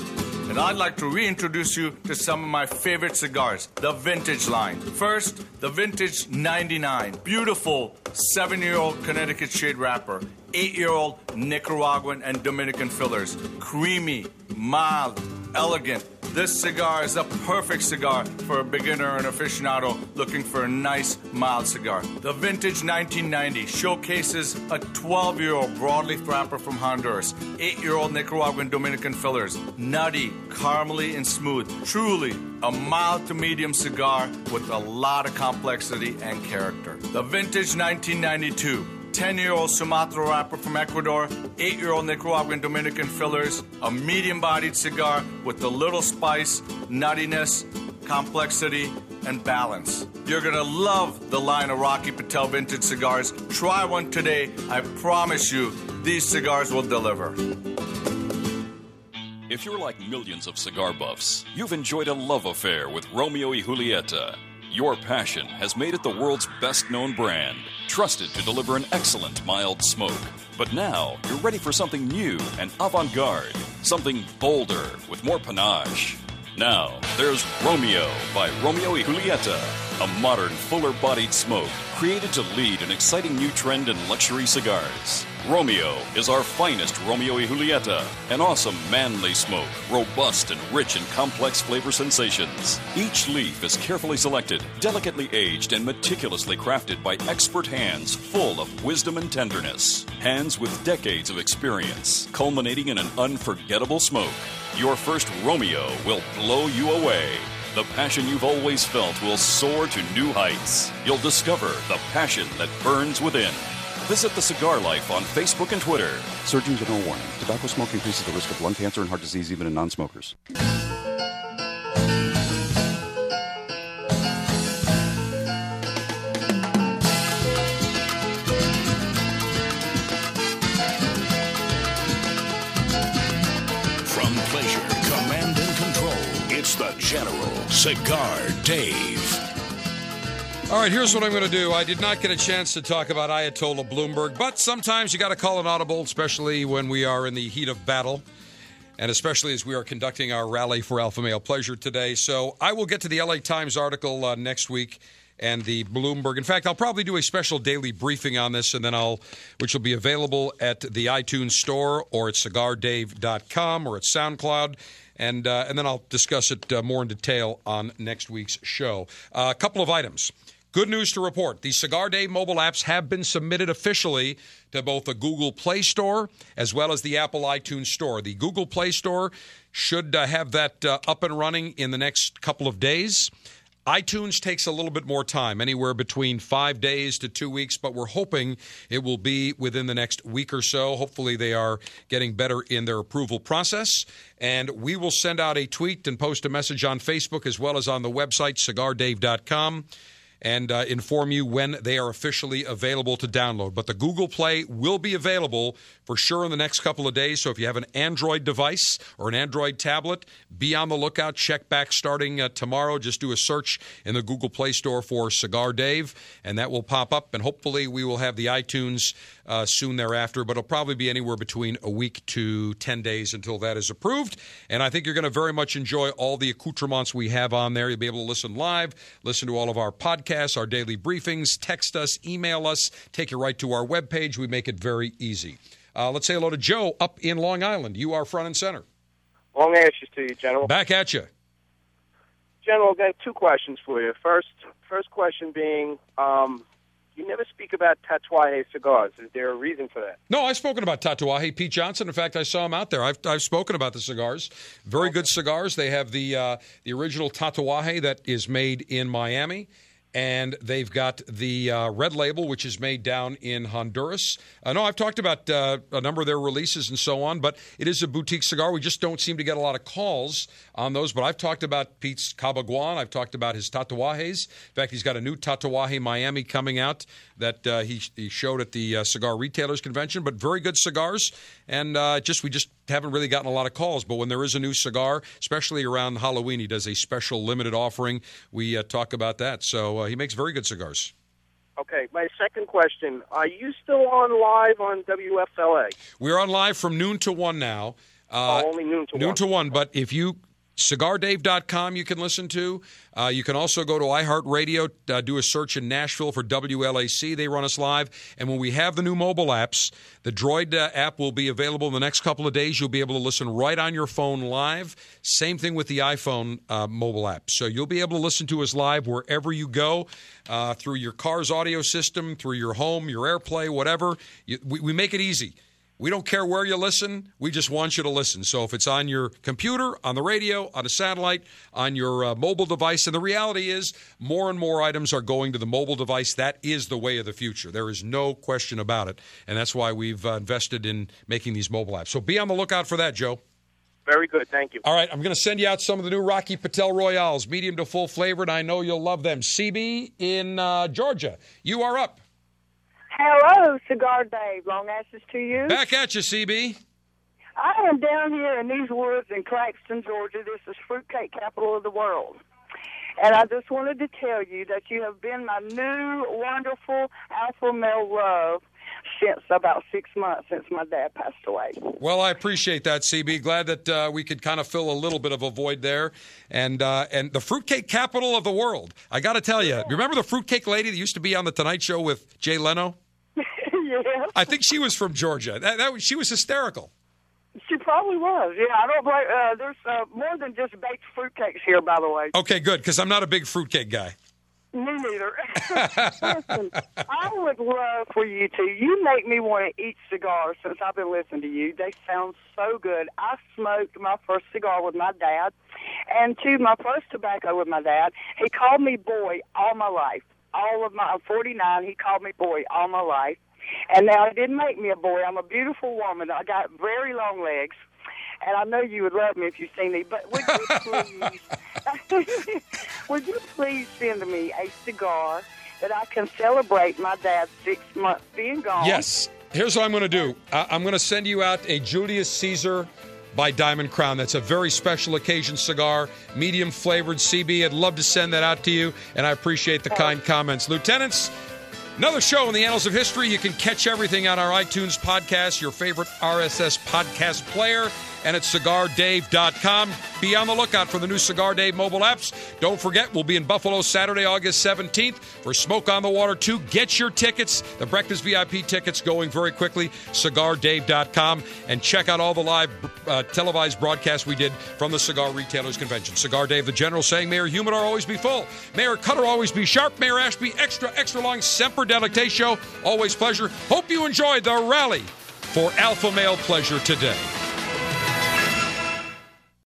and I'd like to reintroduce you to some of my favorite cigars, the Vintage line. First, the Vintage 99. Beautiful seven year old Connecticut shade wrapper, eight year old Nicaraguan and Dominican fillers. Creamy, mild, elegant. This cigar is a perfect cigar for a beginner and aficionado looking for a nice, mild cigar. The Vintage 1990 showcases a 12 year old broadleaf wrapper from Honduras, 8 year old Nicaraguan Dominican fillers, nutty, caramely, and smooth. Truly a mild to medium cigar with a lot of complexity and character. The Vintage 1992. 10 year old Sumatra wrapper from Ecuador, 8 year old Nicaraguan Dominican fillers, a medium bodied cigar with a little spice, nuttiness, complexity, and balance. You're gonna love the line of Rocky Patel vintage cigars. Try one today. I promise you, these cigars will deliver. If you're like millions of cigar buffs, you've enjoyed a love affair with Romeo y Julieta. Your passion has made it the world's best known brand, trusted to deliver an excellent mild smoke. But now you're ready for something new and avant garde, something bolder with more panache. Now, there's Romeo by Romeo y Julieta, a modern, fuller bodied smoke created to lead an exciting new trend in luxury cigars. Romeo is our finest Romeo y Julieta, an awesome manly smoke, robust and rich in complex flavor sensations. Each leaf is carefully selected, delicately aged, and meticulously crafted by expert hands full of wisdom and tenderness. Hands with decades of experience, culminating in an unforgettable smoke. Your first Romeo will blow you away. The passion you've always felt will soar to new heights. You'll discover the passion that burns within. Visit The Cigar Life on Facebook and Twitter. Surgeon General warning tobacco smoke increases the risk of lung cancer and heart disease even in non smokers. From pleasure, command, and control, it's the General Cigar Dave. All right, here's what I'm going to do. I did not get a chance to talk about Ayatollah Bloomberg, but sometimes you got to call an audible, especially when we are in the heat of battle, and especially as we are conducting our rally for Alpha Male Pleasure today. So I will get to the LA Times article uh, next week and the Bloomberg. In fact, I'll probably do a special daily briefing on this, and then I'll, which will be available at the iTunes Store or at CigarDave.com or at SoundCloud. And, uh, and then I'll discuss it uh, more in detail on next week's show. Uh, a couple of items. Good news to report. The Cigar Dave mobile apps have been submitted officially to both the Google Play Store as well as the Apple iTunes Store. The Google Play Store should uh, have that uh, up and running in the next couple of days. iTunes takes a little bit more time, anywhere between five days to two weeks, but we're hoping it will be within the next week or so. Hopefully, they are getting better in their approval process. And we will send out a tweet and post a message on Facebook as well as on the website, cigardave.com and uh, inform you when they are officially available to download. But the Google Play will be available for sure in the next couple of days. So if you have an Android device or an Android tablet, be on the lookout. Check back starting uh, tomorrow. Just do a search in the Google Play Store for Cigar Dave, and that will pop up. And hopefully, we will have the iTunes uh, soon thereafter. But it'll probably be anywhere between a week to 10 days until that is approved. And I think you're going to very much enjoy all the accoutrements we have on there. You'll be able to listen live, listen to all of our podcasts, our daily briefings, text us, email us, take you right to our webpage. We make it very easy. Uh, let's say hello to Joe up in Long Island. You are front and center. Long answers to you, General. Back at you. General, I've got two questions for you. First, first question being, um, you never speak about Tatuaje cigars. Is there a reason for that? No, I've spoken about Tatuaje. Pete Johnson. In fact, I saw him out there. I've, I've spoken about the cigars. Very good cigars. They have the uh, the original Tatuaje that is made in Miami, and they've got the uh, red label, which is made down in Honduras. I know I've talked about uh, a number of their releases and so on, but it is a boutique cigar. We just don't seem to get a lot of calls on those. But I've talked about Pete's Cabaiguan. I've talked about his Tatuajes. In fact, he's got a new Tatuaje Miami coming out that uh, he, he showed at the uh, Cigar Retailers Convention. But very good cigars, and uh, just we just haven't really gotten a lot of calls. But when there is a new cigar, especially around Halloween, he does a special limited offering. We uh, talk about that. So uh, he makes very good cigars. Okay, my second question: Are you still on live on WFLA? We're on live from noon to one now. Uh, Oh, only noon to noon one. to one. But if you cigardave.com you can listen to. Uh, you can also go to iheartradio uh, do a search in nashville for wlac they run us live. And when we have the new mobile apps the droid uh, app will be available in the next couple of days. You'll be able to listen right on your phone live. Same thing with the iphone uh, mobile app. So you'll be able to listen to us live wherever you go uh, through your car's audio system through your home your airplay whatever. You, we, we make it easy we don't care where you listen. We just want you to listen. So if it's on your computer, on the radio, on a satellite, on your uh, mobile device, and the reality is more and more items are going to the mobile device. That is the way of the future. There is no question about it. And that's why we've uh, invested in making these mobile apps. So be on the lookout for that, Joe. Very good, thank you. All right, I'm going to send you out some of the new Rocky Patel Royales, medium to full flavored. I know you'll love them. CB in uh, Georgia, you are up. Hello, Cigar Dave. Long asses to you. Back at you, CB. I am down here in these woods in Claxton, Georgia. This is fruitcake capital of the world. And I just wanted to tell you that you have been my new wonderful alpha male love since about six months since my dad passed away. Well, I appreciate that, CB. Glad that uh, we could kind of fill a little bit of a void there. And uh, and the fruitcake capital of the world. I got to tell you, remember the fruitcake lady that used to be on the Tonight Show with Jay Leno? Yeah. I think she was from Georgia. That, that was- she was hysterical. She probably was. Yeah, I don't blame. Uh, there's uh, more than just baked fruitcakes here, by the way. Okay, good, because I'm not a big fruitcake guy. Me neither. [LAUGHS] Listen, I would love for you to. You make me want to eat cigars since I've been listening to you. They sound so good. I smoked my first cigar with my dad, and to my first tobacco with my dad. He called me boy all my life. All of my, I'm 49. He called me boy all my life, and now it didn't make me a boy. I'm a beautiful woman. I got very long legs. And I know you would love me if you seen me, but would you [LAUGHS] please, [LAUGHS] would you please send me a cigar that I can celebrate my dad's six months being gone? Yes. Here's what I'm going to do I- I'm going to send you out a Julius Caesar by Diamond Crown. That's a very special occasion cigar, medium flavored CB. I'd love to send that out to you, and I appreciate the oh. kind comments. Lieutenants, another show in the annals of history. You can catch everything on our iTunes podcast, your favorite RSS podcast player, and at cigardave.com. Be on the lookout for the new Cigar Dave mobile apps. Don't forget, we'll be in Buffalo Saturday, August 17th for Smoke on the Water 2. Get your tickets, the Breakfast VIP tickets going very quickly, cigardave.com, and check out all the live uh, televised broadcasts we did from the Cigar Retailers Convention. Cigar Dave, the General, saying, Mayor Humidor always be full. Mayor Cutter always be sharp. Mayor Ashby, extra, extra long, Semper Delectatio. show. Always pleasure. Hope you enjoyed the rally for Alpha Male Pleasure today.